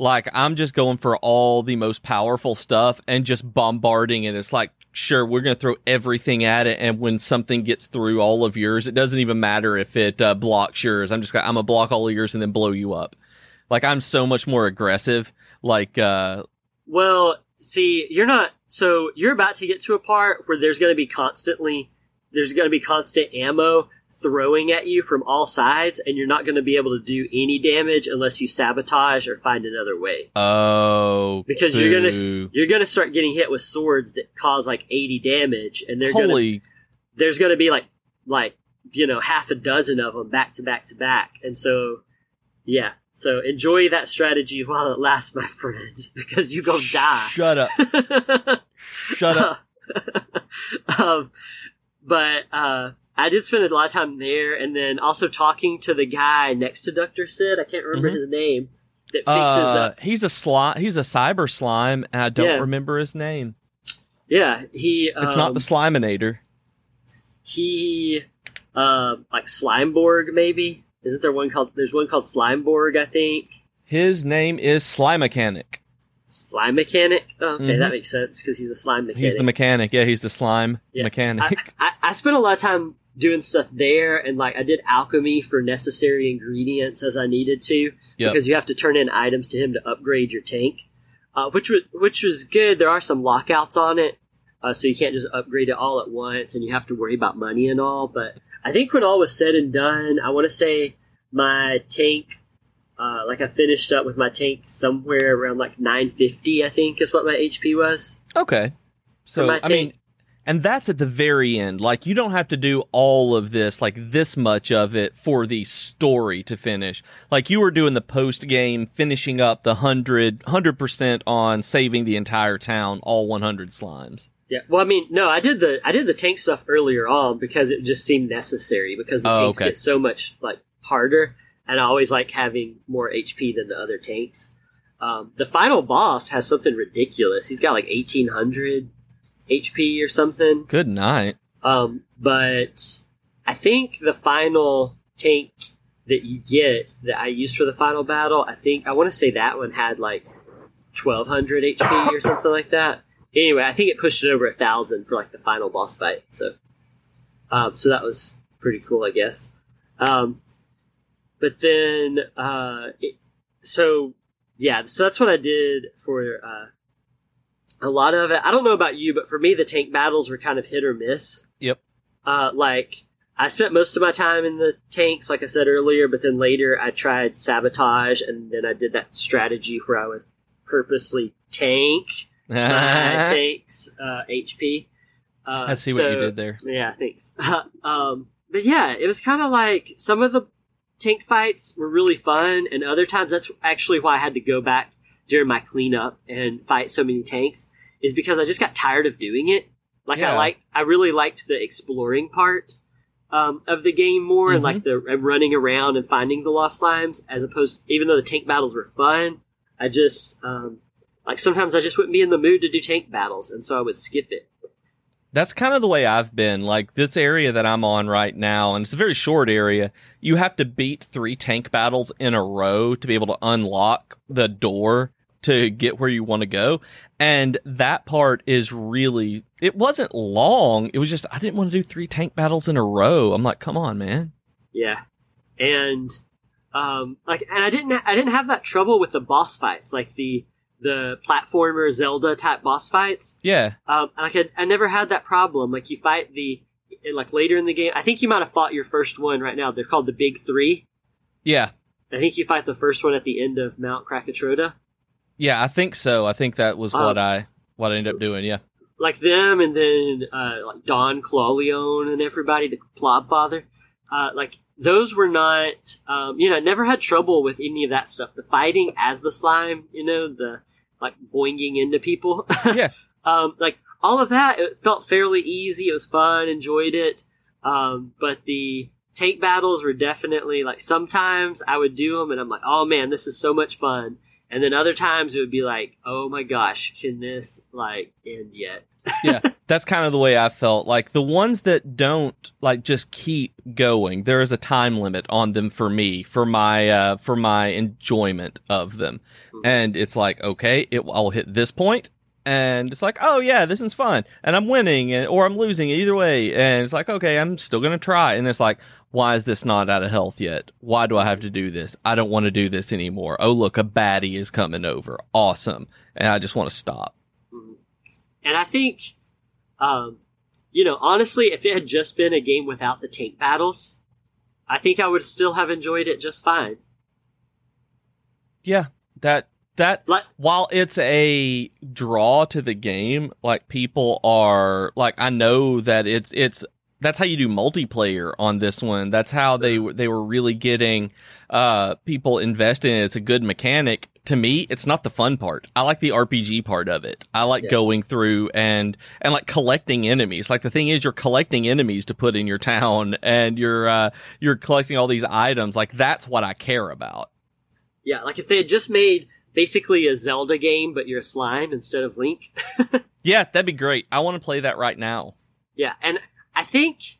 Like I'm just going for all the most powerful stuff and just bombarding it. It's like, sure, we're going to throw everything at it, and when something gets through all of yours, it doesn't even matter if it uh, blocks yours. I'm just I'm gonna block all of yours and then blow you up. Like I'm so much more aggressive. Like, uh, Well, see, you're not. So you're about to get to a part where there's going to be constantly, there's going to be constant ammo throwing at you from all sides, and you're not going to be able to do any damage unless you sabotage or find another way. oh, Because you're gonna you're gonna start getting hit with swords that cause like 80 damage, and they're gonna there's gonna be like like you know half a dozen of them back to back to back, and so yeah. So enjoy that strategy while it lasts, my friend, because you gonna die. shut up, shut up. um, but uh, I did spend a lot of time there, and then also talking to the guy next to Doctor Sid. I can't remember Mhm. his name. That fixes Uh, up. he's a slime. He's a cyber slime, and I don't Yeah. remember his name. Yeah, he. It's um, not the Sliminator. he. Uh, like Slimeborg, maybe. Isn't there one called? There's one called Slimeborg, I think. His name is Slime Mechanic. Slime mechanic. Oh, okay, Mhm. that makes sense because he's a slime mechanic. He's the mechanic. Yeah, he's the slime Yeah. mechanic. I, I, I spent a lot of time doing stuff there, and like I did alchemy for necessary ingredients as I needed to, Yep. because you have to turn in items to him to upgrade your tank, uh, which was which was good. There are some lockouts on it, uh, so you can't just upgrade it all at once, and you have to worry about money and all. But I think when all was said and done, I want to say my tank. Uh, like I finished up with my tank somewhere around like 950, I think is what my HP was. okay. So my I mean, tank- and that's at the very end. Like you don't have to do all of this, like this much of it, for the story to finish. Like you were doing the post game, finishing up the hundred hundred percent on saving the entire town, all one hundred slimes. Yeah. Well, I mean, no, I did the I did the tank stuff earlier on because it just seemed necessary because the Oh, tanks okay. get so much like harder, and I always like having more HP than the other tanks. Um, the final boss has something ridiculous. He's got like eighteen hundred HP or something. Good night. Um, but I think the final tank that you get that I used for the final battle, I think I want to say that one had like twelve hundred HP or something like that. Anyway, I think it pushed it over a thousand for like the final boss fight. So, um, so that was pretty cool, I guess. Um, but then, uh, it, so yeah, so that's what I did for uh, a lot of it. I don't know about you, but for me, the tank battles were kind of hit or miss. Yep. Uh, like I spent most of my time in the tanks, like I said earlier, but then later I tried sabotage, and then I did that strategy where I would purposely tank my tank's uh, HP. Uh, I see what you did there. Yeah, thanks. um, but yeah, it was kind of like some of the tank fights were really fun, and other times that's actually why I had to go back during my cleanup and fight so many tanks is because I just got tired of doing it. Like I Yeah. like, I really liked the exploring part um, of the game more, and Mhm. like the and running around and finding the lost slimes, as opposed. Even though the tank battles were fun, I just um, like sometimes I just wouldn't be in the mood to do tank battles, and so I would skip it. That's kind of the way I've been. Like this area that I'm on right now, and it's a very short area, you have to beat three tank battles in a row to be able to unlock the door to get where you want to go. And that part is really, it wasn't long. It was just, I didn't want to do three tank battles in a row. I'm like, come on, man. Yeah, and um, like, and I didn't, I didn't have that trouble with the boss fights, like the the platformer Zelda type boss fights. Yeah. Um, like I, I never had that problem. Like you fight the, like later in the game, I think you might have fought your first one right now. They're called the Big Three. Yeah. I think you fight the first one at the end of Mount Krakatoa. Yeah. I think so. I think that was Um, what I, what I ended up doing. Yeah. like them, and then uh, like Don Clawleon and everybody, the Plob Father. Uh, like those were not, um, you know, I never had trouble with any of that stuff. The fighting as the slime, you know, the like boinging into people. Yeah. um, like all of that, it felt fairly easy. It was fun, enjoyed it. Um, but the tank battles were definitely like sometimes I would do them and I'm like, oh man, this is so much fun. And then other times it would be like, oh my gosh, can this like end yet? yeah, that's kind of the way I felt. Like the ones that don't like just keep going, there is a time limit on them for me, for my uh for my enjoyment of them. Mhm. And it's like, okay, it I'll hit this point and it's like, oh yeah, this is fun, and I'm winning, and, or I'm losing either way, and it's like, okay, I'm still gonna try, and it's like, why is this not out of health yet? Why do I have to do this? I don't want to do this anymore. Oh look, a baddie is coming over, awesome, and I just want to stop. Mhm. And I think, um, you know, honestly, if it had just been a game without the tank battles, I think I would still have enjoyed it just fine. Yeah, that that Like, while it's a draw to the game, like people are like I know that it's it's that's how you do multiplayer on this one. That's how they were- they were really getting uh people invested in it. It's a good mechanic. To me, it's not the fun part. I like the RPG part of it. I like Yeah. going through and and like collecting enemies. Like the thing is you're collecting enemies to put in your town and you're uh you're collecting all these items. Like that's what I care about. yeah, like if they had just made basically a Zelda game, but you're a slime instead of Link. Yeah, that'd be great. I want to play that right now. yeah, and I think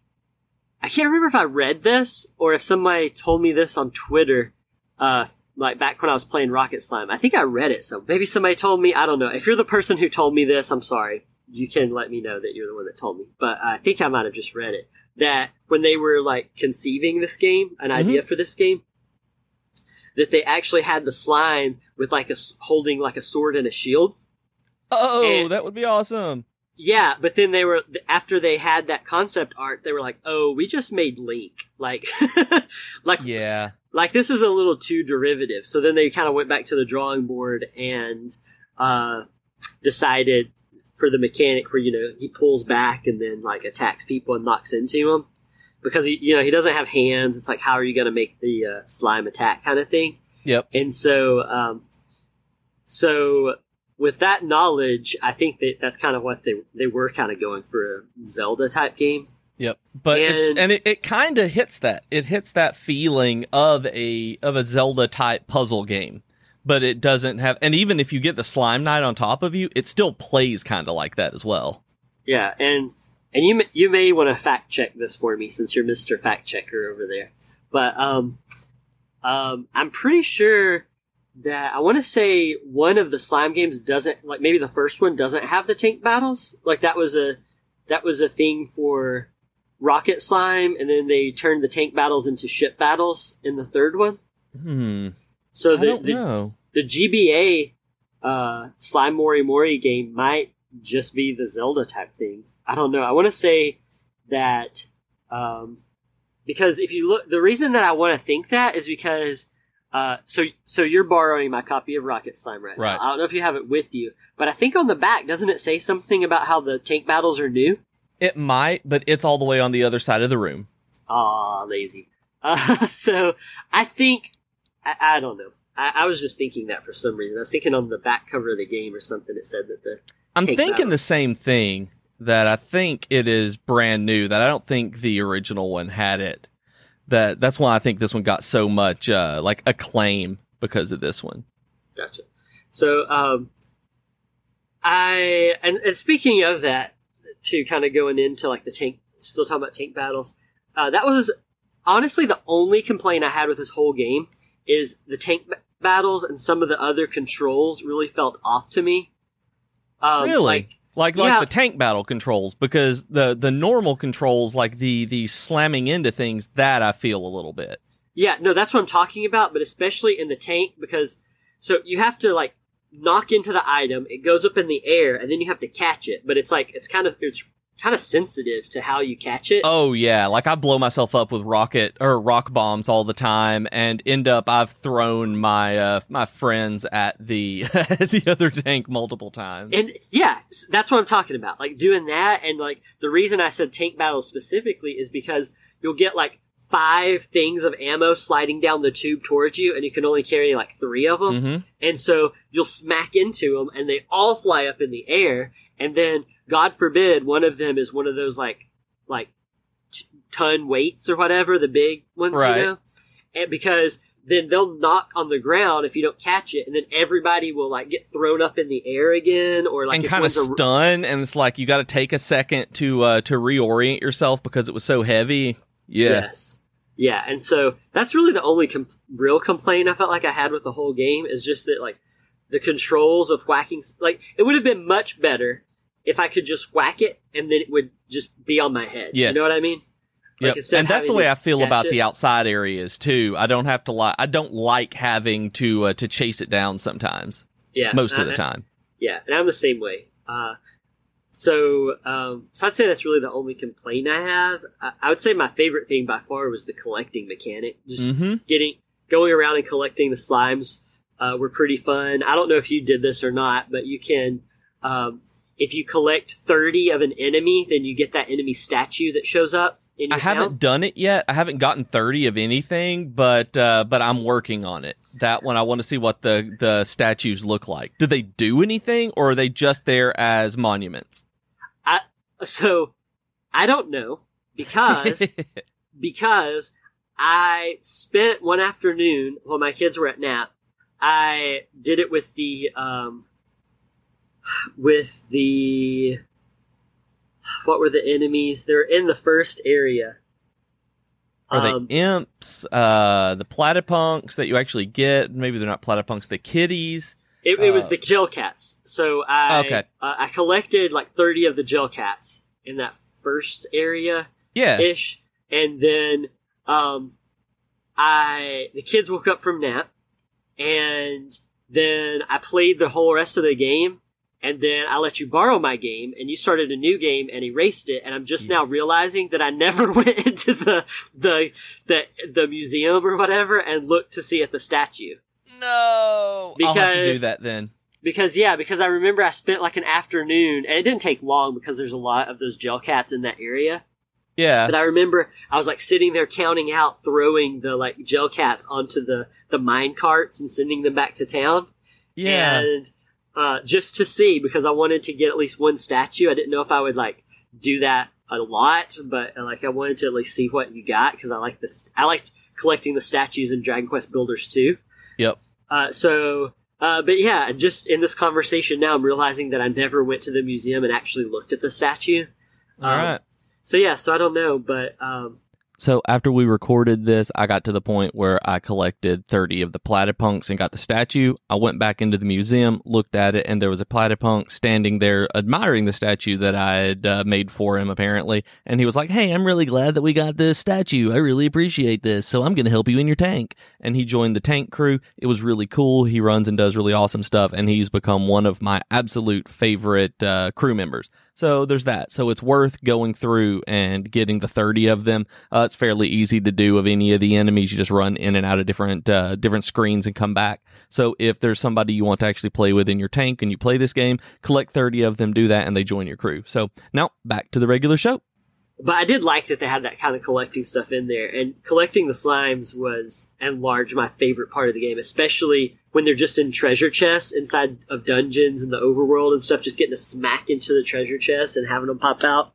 I can't remember if I read this or if somebody told me this on Twitter. Uh, like back when I was playing Rocket Slime, I think I read it. So maybe somebody told me. I don't know. If you're the person who told me this, I'm sorry. You can let me know that you're the one that told me. But I think I might have just read it. That when they were like conceiving this game, an idea for this game, that they actually had the slime with like a holding like a sword and a shield. Oh, And- that would be awesome. Yeah, but then they were after they had that concept art, they were like, "Oh, we just made Link." Like, like, Yeah. like this is a little too derivative. So then they kind of went back to the drawing board and uh, decided for the mechanic where you know he pulls back and then like attacks people and knocks into them because he you know he doesn't have hands. It's like how are you going to make the uh, slime attack kind of thing. Yep. And so, um, so with that knowledge, I think that that's kind of what they they were kind of going for a Zelda type game. Yep. But it's And- and it, it kind of hits that. It hits that feeling of a of a Zelda type puzzle game. But it doesn't have and even if you get the slime knight on top of you, it still plays kind of like that as well. Yeah, and and you may- you may want to fact check this for me since you're Mister Fact Checker over there. But um, um, I'm pretty sure that I want to say one of the slime games doesn't like maybe the first one doesn't have the tank battles. Like that was a that was a thing for Rocket Slime, and then they turned the tank battles into ship battles in the third one. Hmm. So I the, don't the, know. the GBA uh, Slime Mori Mori game might just be the Zelda type thing. I don't know. I want to say that um, because if you look, the reason that I want to think that is because uh, so so you're borrowing my copy of Rocket Slime right, Right. now. I don't know if you have it with you, but I think on the back doesn't it say something about how the tank battles are new? It might, but it's all the way on the other side of the room. Ah, lazy. Uh, so I think I, I don't know. I, I was just thinking that for some reason. I was thinking on the back cover of the game or something. It said that the I'm thinking that the same thing that I think it is brand new that I don't think the original one had it. That that's why I think this one got so much uh like acclaim because of this one. gotcha. So um, I and, and speaking of that, to kind of going into like the tank, still talking about tank battles. Uh, that was honestly the only complaint I had with this whole game is the tank ba- battles and some of the other controls really felt off to me. Um, really? Like, Like like Yeah. the tank battle controls because the the normal controls like the the slamming into things that I feel a little bit. Yeah, no, that's what I'm talking about, but especially in the tank because so you have to like knock into the item, it goes up in the air, and then you have to catch it. But it's like it's kind of it's kind of sensitive to how you catch it. Oh yeah, like I blow myself up with rocket or rock bombs all the time, and end up I've thrown my uh, my friends at the the other tank multiple times. And yeah, that's what I'm talking about. Like doing that, and like the reason I said tank battles specifically is because you'll get like five things of ammo sliding down the tube towards you, and you can only carry like three of them. hmm And so you'll smack into them and they all fly up in the air. and then God forbid one of them is one of those like like t- ton weights or whatever, the big ones, Right. you know, and because then they'll knock on the ground if you don't catch it, and then everybody will like get thrown up in the air again, or like and kind of stun, and it's like you got to take a second to uh, to reorient yourself because it was so heavy. Yeah, Yes. Yeah, and so that's really the only com- real complaint I felt like I had with the whole game is just that like the controls of whacking like it would have been much better if I could just whack it and then it would just be on my head. Yes. You know what I mean? Like, Yep. and that's the way I feel about it- the outside areas too. I don't have to like. I don't like having to uh, to chase it down sometimes. Yeah. Most of uh, the time. Yeah, and I'm the same way. Uh, so, um, so I'd say that's really the only complaint I have. I, I would say my favorite thing by far was the collecting mechanic. Just hmm getting going around and collecting the slimes uh, were pretty fun. I don't know if you did this or not, but you can. Um, if you collect 30 of an enemy, then you get that enemy statue that shows up in I haven't town. done it yet. I haven't gotten thirty of anything, but uh, but I'm working on it. That one, I want to see what the the statues look like. Do they do anything, or are they just there as monuments? So I don't know because because I spent one afternoon while my kids were at nap. I did it with the um, with the what were the enemies? They're in the first area. Are Um, they imps? Uh, the platypunks that you actually get? Maybe they're not platypunks. The kitties. It, it was Uh, the jailcats. So I Okay. uh, I collected like thirty of the jailcats in that first area Yeah. ish, and then um, I the kids woke up from nap, and then I played the whole rest of the game, and then I let you borrow my game, and you started a new game and erased it, and I'm just now realizing that I never went into the the the the museum or whatever and looked to see at the statue. no. I'll have to do Because- that then. Because yeah, because I remember I spent like an afternoon, and it didn't take long because there's a lot of those jailcats in that area. Yeah. But I remember I was like sitting there counting out, throwing the like jailcats onto the the mine carts and sending them back to town. Yeah. and uh, just to see because I wanted to get at least one statue. I didn't know if I would like do that a lot, but uh, like I wanted to at least see what you got because I like this. I liked collecting the statues in Dragon Quest Builders too. Yep. Uh, so, uh, but yeah, just in this conversation now, I'm realizing that I never went to the museum and actually looked at the statue. All Um, right. So yeah, so I don't know, but um, So after we recorded this, I got to the point where I collected 30 of the platypunks and got the statue. I went back into the museum, looked at it, and there was a platypunk standing there admiring the statue that I had uh, made for him, apparently. And he was like, Hey, I'm really glad that we got this statue. I really appreciate this. So I'm going to help you in your tank. And he joined the tank crew. It was really cool. He runs and does really awesome stuff. And he's become one of my absolute favorite uh, crew members. So there's that. So it's worth going through and getting the 30 of them. Uh, it's fairly easy to do of any of the enemies. You just run in and out of different uh, different screens and come back. So if there's somebody you want to actually play with in your tank and you play this game, collect 30 of them, do that, and they join your crew. So now back to the regular show. but I did like that they had that kind of collecting stuff in there, and collecting the slimes was, and large, my favorite part of the game, especially when they're just in treasure chests inside of dungeons and the overworld and stuff. Just getting a smack into the treasure chests and having them pop out.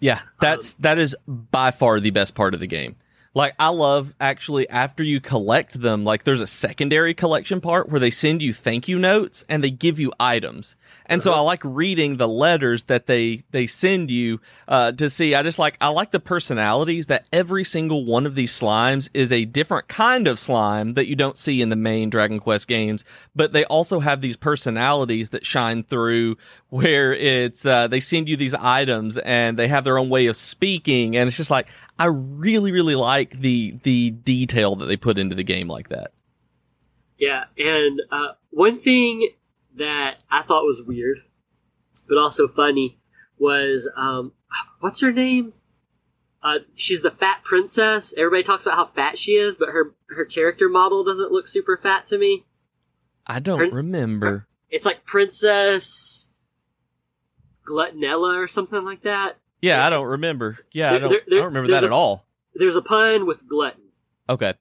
Yeah, that's um, that is by far the best part of the game. Like I love actually after you collect them, like there's a secondary collection part where they send you thank you notes and they give you items. And so I like reading the letters that they they send you uh, to see. I just like I like the personalities that every single one of these slimes is a different kind of slime that you don't see in the main Dragon Quest games, but they also have these personalities that shine through where it's uh, they send you these items and they have their own way of speaking and it's just like I really really like the the detail that they put into the game like that. Yeah, and uh, one thing that I thought was weird, but also funny, was um, what's her name? Uh, she's the fat princess. Everybody talks about how fat she is, but her her character model doesn't look super fat to me. I don't Her- remember. It's like Princess Gluttonella or something like that. Yeah, I don't remember. Yeah, I don't, there- I don't remember that a- at all. There's a pun with glutton. Okay.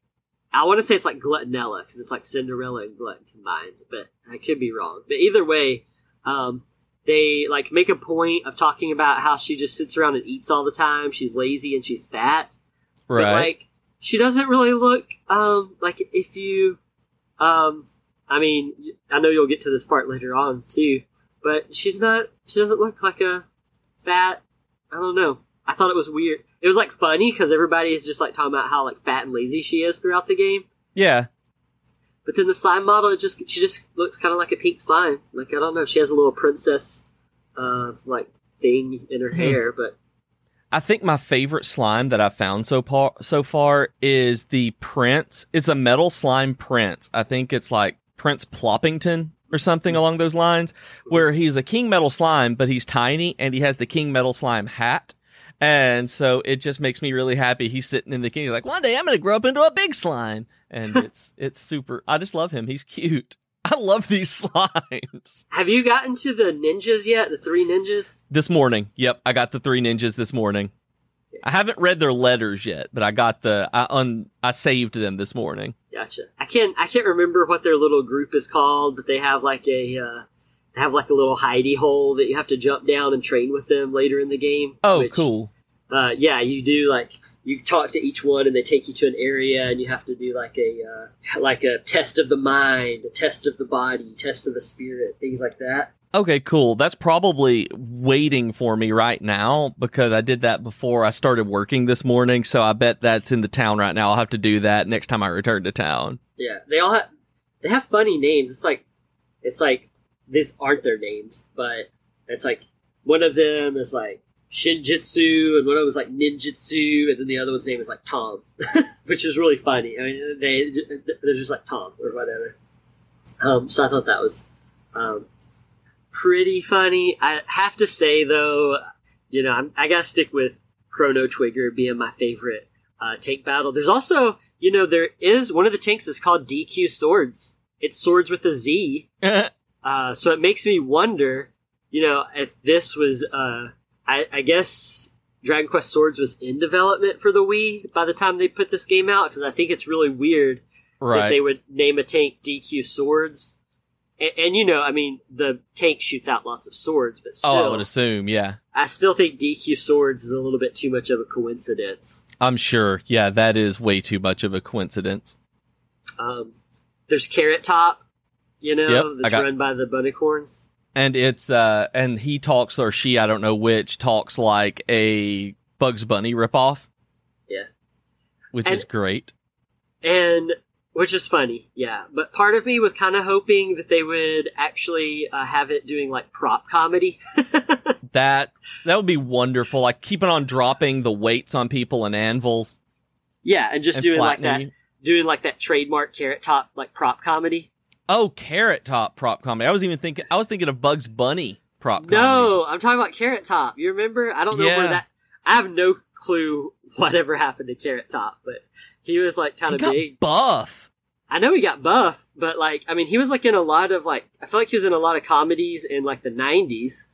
I want to say it's like Gluttonella because it's like Cinderella and Glutton combined, but I could be wrong. But either way, um, they like make a point of talking about how she just sits around and eats all the time. She's lazy and she's fat. Right. But like she doesn't really look um like if you um I mean I know you'll get to this part later on too, but she's not she doesn't look like a fat I don't know. I thought it was weird. It was like funny because everybody is just like talking about how like fat and lazy she is throughout the game. yeah. But then the slime model, it just she just looks kind of like a pink slime. Like I don't know, she has a little princess, uh, like thing in her Hmm. hair. But I think my favorite slime that I've found so far so far is the Prince. It's a metal slime Prince. I think it's like Prince Ploppington or something along those lines, where he's a king metal slime, but he's tiny and he has the king metal slime hat. And so it just makes me really happy. He's sitting in the king. He's like, one day I'm going to grow up into a big slime, and it's it's super. I just love him. He's cute. I love these slimes. have you gotten to the ninjas yet? The three ninjas? This morning, yep, I got the three ninjas this morning. I haven't read their letters yet, but I got the I un I saved them this morning. Gotcha. I can't I can't remember what their little group is called, but they have like a uh, have like a little hidey hole that you have to jump down and train with them later in the game. Oh, which, cool. Uh, yeah, you do like you talk to each one and they take you to an area and you have to do like a uh, like a test of the mind, a test of the body, test of the spirit, things like that. Okay, cool. That's probably waiting for me right now because I did that before I started working this morning. So I bet that's in the town right now. I'll have to do that next time I return to town. Yeah, they all have they have funny names. It's like it's like these aren't their names, but it's like one of them is like Shinjitsu, and one of them is like Ninjitsu, and then the other one's name is like Tom, which is really funny. I mean, they they're just like Tom or whatever. Um, so I thought that was um, pretty funny. I have to say though, you know, I'm, I gotta stick with Chrono Trigger being my favorite uh, tank battle. There's also, you know, there is one of the tanks is called DQ Swords. It's swords with a Z. Uh, so it makes me wonder, you know, if this was, uh, I, I guess Dragon Quest Swords was in development for the Wii by the time they put this game out, because I think it's really weird that they would name a tank DQ Swords. And, and, you know, I mean, the tank shoots out lots of swords, but still, oh, I would assume. Yeah. I still think DQ Swords is a little bit too much of a coincidence. I'm sure. Yeah, that is way too much of a coincidence. Um, there's Carrot Top, you know, Yep, that's got- run by the Bunicorns. And it's uh and he talks or she, I don't know which, talks like a Bugs Bunny ripoff. Yeah. Which And- is great. and which is funny, yeah. But part of me was kind of hoping that they would actually uh, have it doing like prop comedy. That that would be wonderful. Like keeping on dropping the weights on people and anvils yeah, and just and doing like that, doing like that trademark carrot top like prop comedy. Oh, Carrot Top prop comedy. I was even thinking. I was thinking of Bugs Bunny prop comedy. No, I'm talking about Carrot Top. You remember? I don't know Yeah. where that. I have no clue whatever happened to Carrot Top, but he was like kind of big. buff. I know he got buff, but like, I mean, he was like in a lot of like, I feel like he was in a lot of comedies in like the '90s.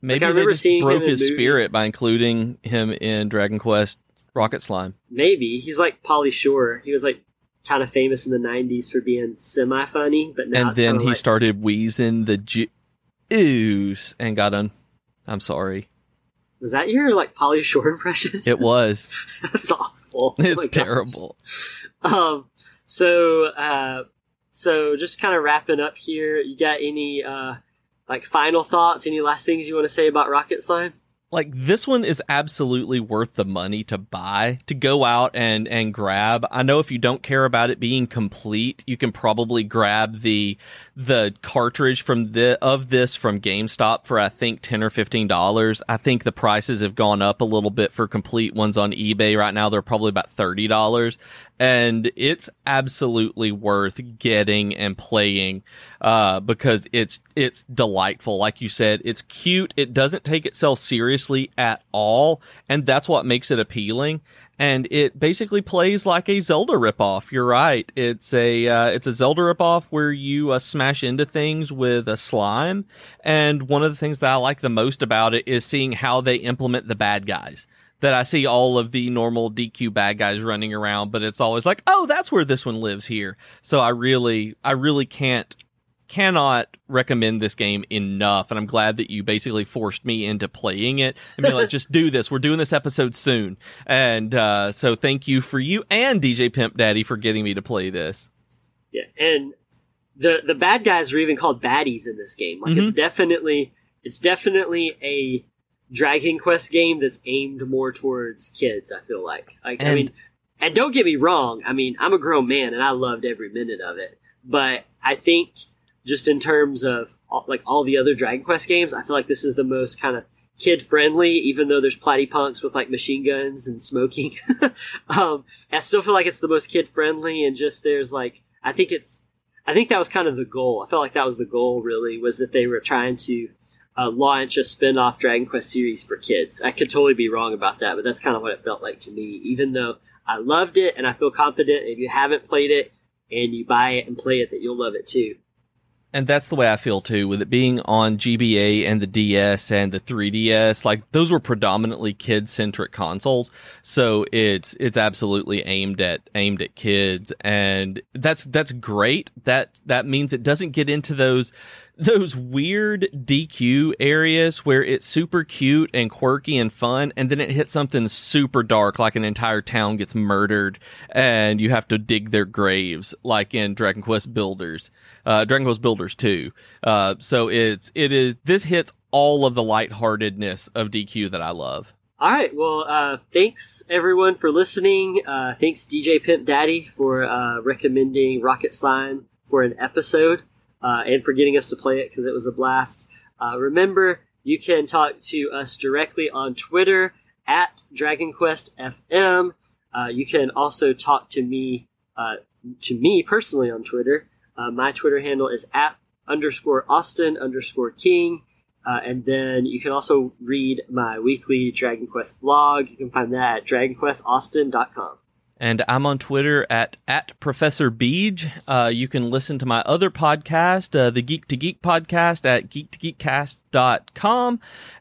Maybe I they just broke his movies. spirit by including him in Dragon Quest Rocket Slime. Maybe he's like Pauly Shore. He was like kind of famous in the '90s for being semi-funny, but now and then he like, started wheezing the ju- ooze and got un. I'm sorry. Was that your like Pauly Shore impression? It was. That's awful. Oh it's gosh. terrible. Um. So, uh, so just kind of wrapping up here. You got any uh, like final thoughts? Any last things you want to say about Rocket Slime? Like this one is absolutely worth the money to buy to go out and and grab. I know if you don't care about it being complete you can probably grab the the cartridge from the of this from gamestop for i think 10 or 15 dollars. I think the prices have gone up a little bit for complete ones on ebay right now. They're probably about 30 dollars and it's absolutely worth getting and playing uh, because it's it's delightful. Like you said, it's cute. It doesn't take itself seriously at all, and that's what makes it appealing. And it basically plays like a Zelda ripoff. You're right. It's a uh, it's a Zelda ripoff where you uh, smash into things with a slime. And one of the things that I like the most about it is seeing how they implement the bad guys that I see all of the normal DQ bad guys running around, but it's always like, oh, that's where this one lives here. So I really, I really can't cannot recommend this game enough, and I'm glad that you basically forced me into playing it and be like, just do this. We're doing this episode soon, and uh, so thank you for you and DJ Pimp Daddy for getting me to play this. Yeah, and the the bad guys are even called baddies in this game. Like mm-hmm. it's definitely it's definitely a Dragon Quest game that's aimed more towards kids. I feel like, like and, I mean, and don't get me wrong. I mean, I'm a grown man and I loved every minute of it. But I think just in terms of all, like all the other Dragon Quest games, I feel like this is the most kind of kid friendly, even though there's platypunks with like machine guns and smoking. um, I still feel like it's the most kid friendly and just there's like, I think it's, I think that was kind of the goal. I felt like that was the goal really was that they were trying to uh, launch a spin-off Dragon Quest series for kids. I could totally be wrong about that, but that's kind of what it felt like to me. Even though I loved it and I feel confident if you haven't played it, and you buy it and play it that you'll love it too. And that's the way I feel too, with it being on GBA and the DS and the 3DS. Like those were predominantly kid centric consoles, so it's it's absolutely aimed at aimed at kids, and that's that's great. That that means it doesn't get into those those weird DQ areas where it's super cute and quirky and fun, and then it hits something super dark, like an entire town gets murdered, and you have to dig their graves, like in Dragon Quest Builders, uh, Dragon Quest Builders Two. Uh, so it's it is this hits all of the lightheartedness of DQ that I love. All right. Well, uh, thanks everyone for listening. Uh, thanks DJ Pimp Daddy for uh, recommending Rocket Slime for an episode uh, and for getting us to play it because it was a blast. Uh, remember, you can talk to us directly on Twitter at Dragon Quest FM. Uh, you can also talk to me, uh, to me personally on Twitter. Uh, my Twitter handle is at underscore Austin underscore King. Uh, and then you can also read my weekly Dragon Quest blog. You can find that at dragonquestaustin.com. And I'm on Twitter at, at Professor Beej. Uh, you can listen to my other podcast, uh, the Geek to Geek podcast at geek2geekcast.com.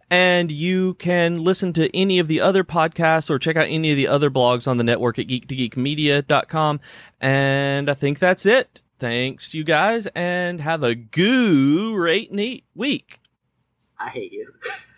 And you can listen to any of the other podcasts or check out any of the other blogs on the network at geek2geekmedia.com. And I think that's it. Thanks, you guys, and have a goo great neat week. I hate you.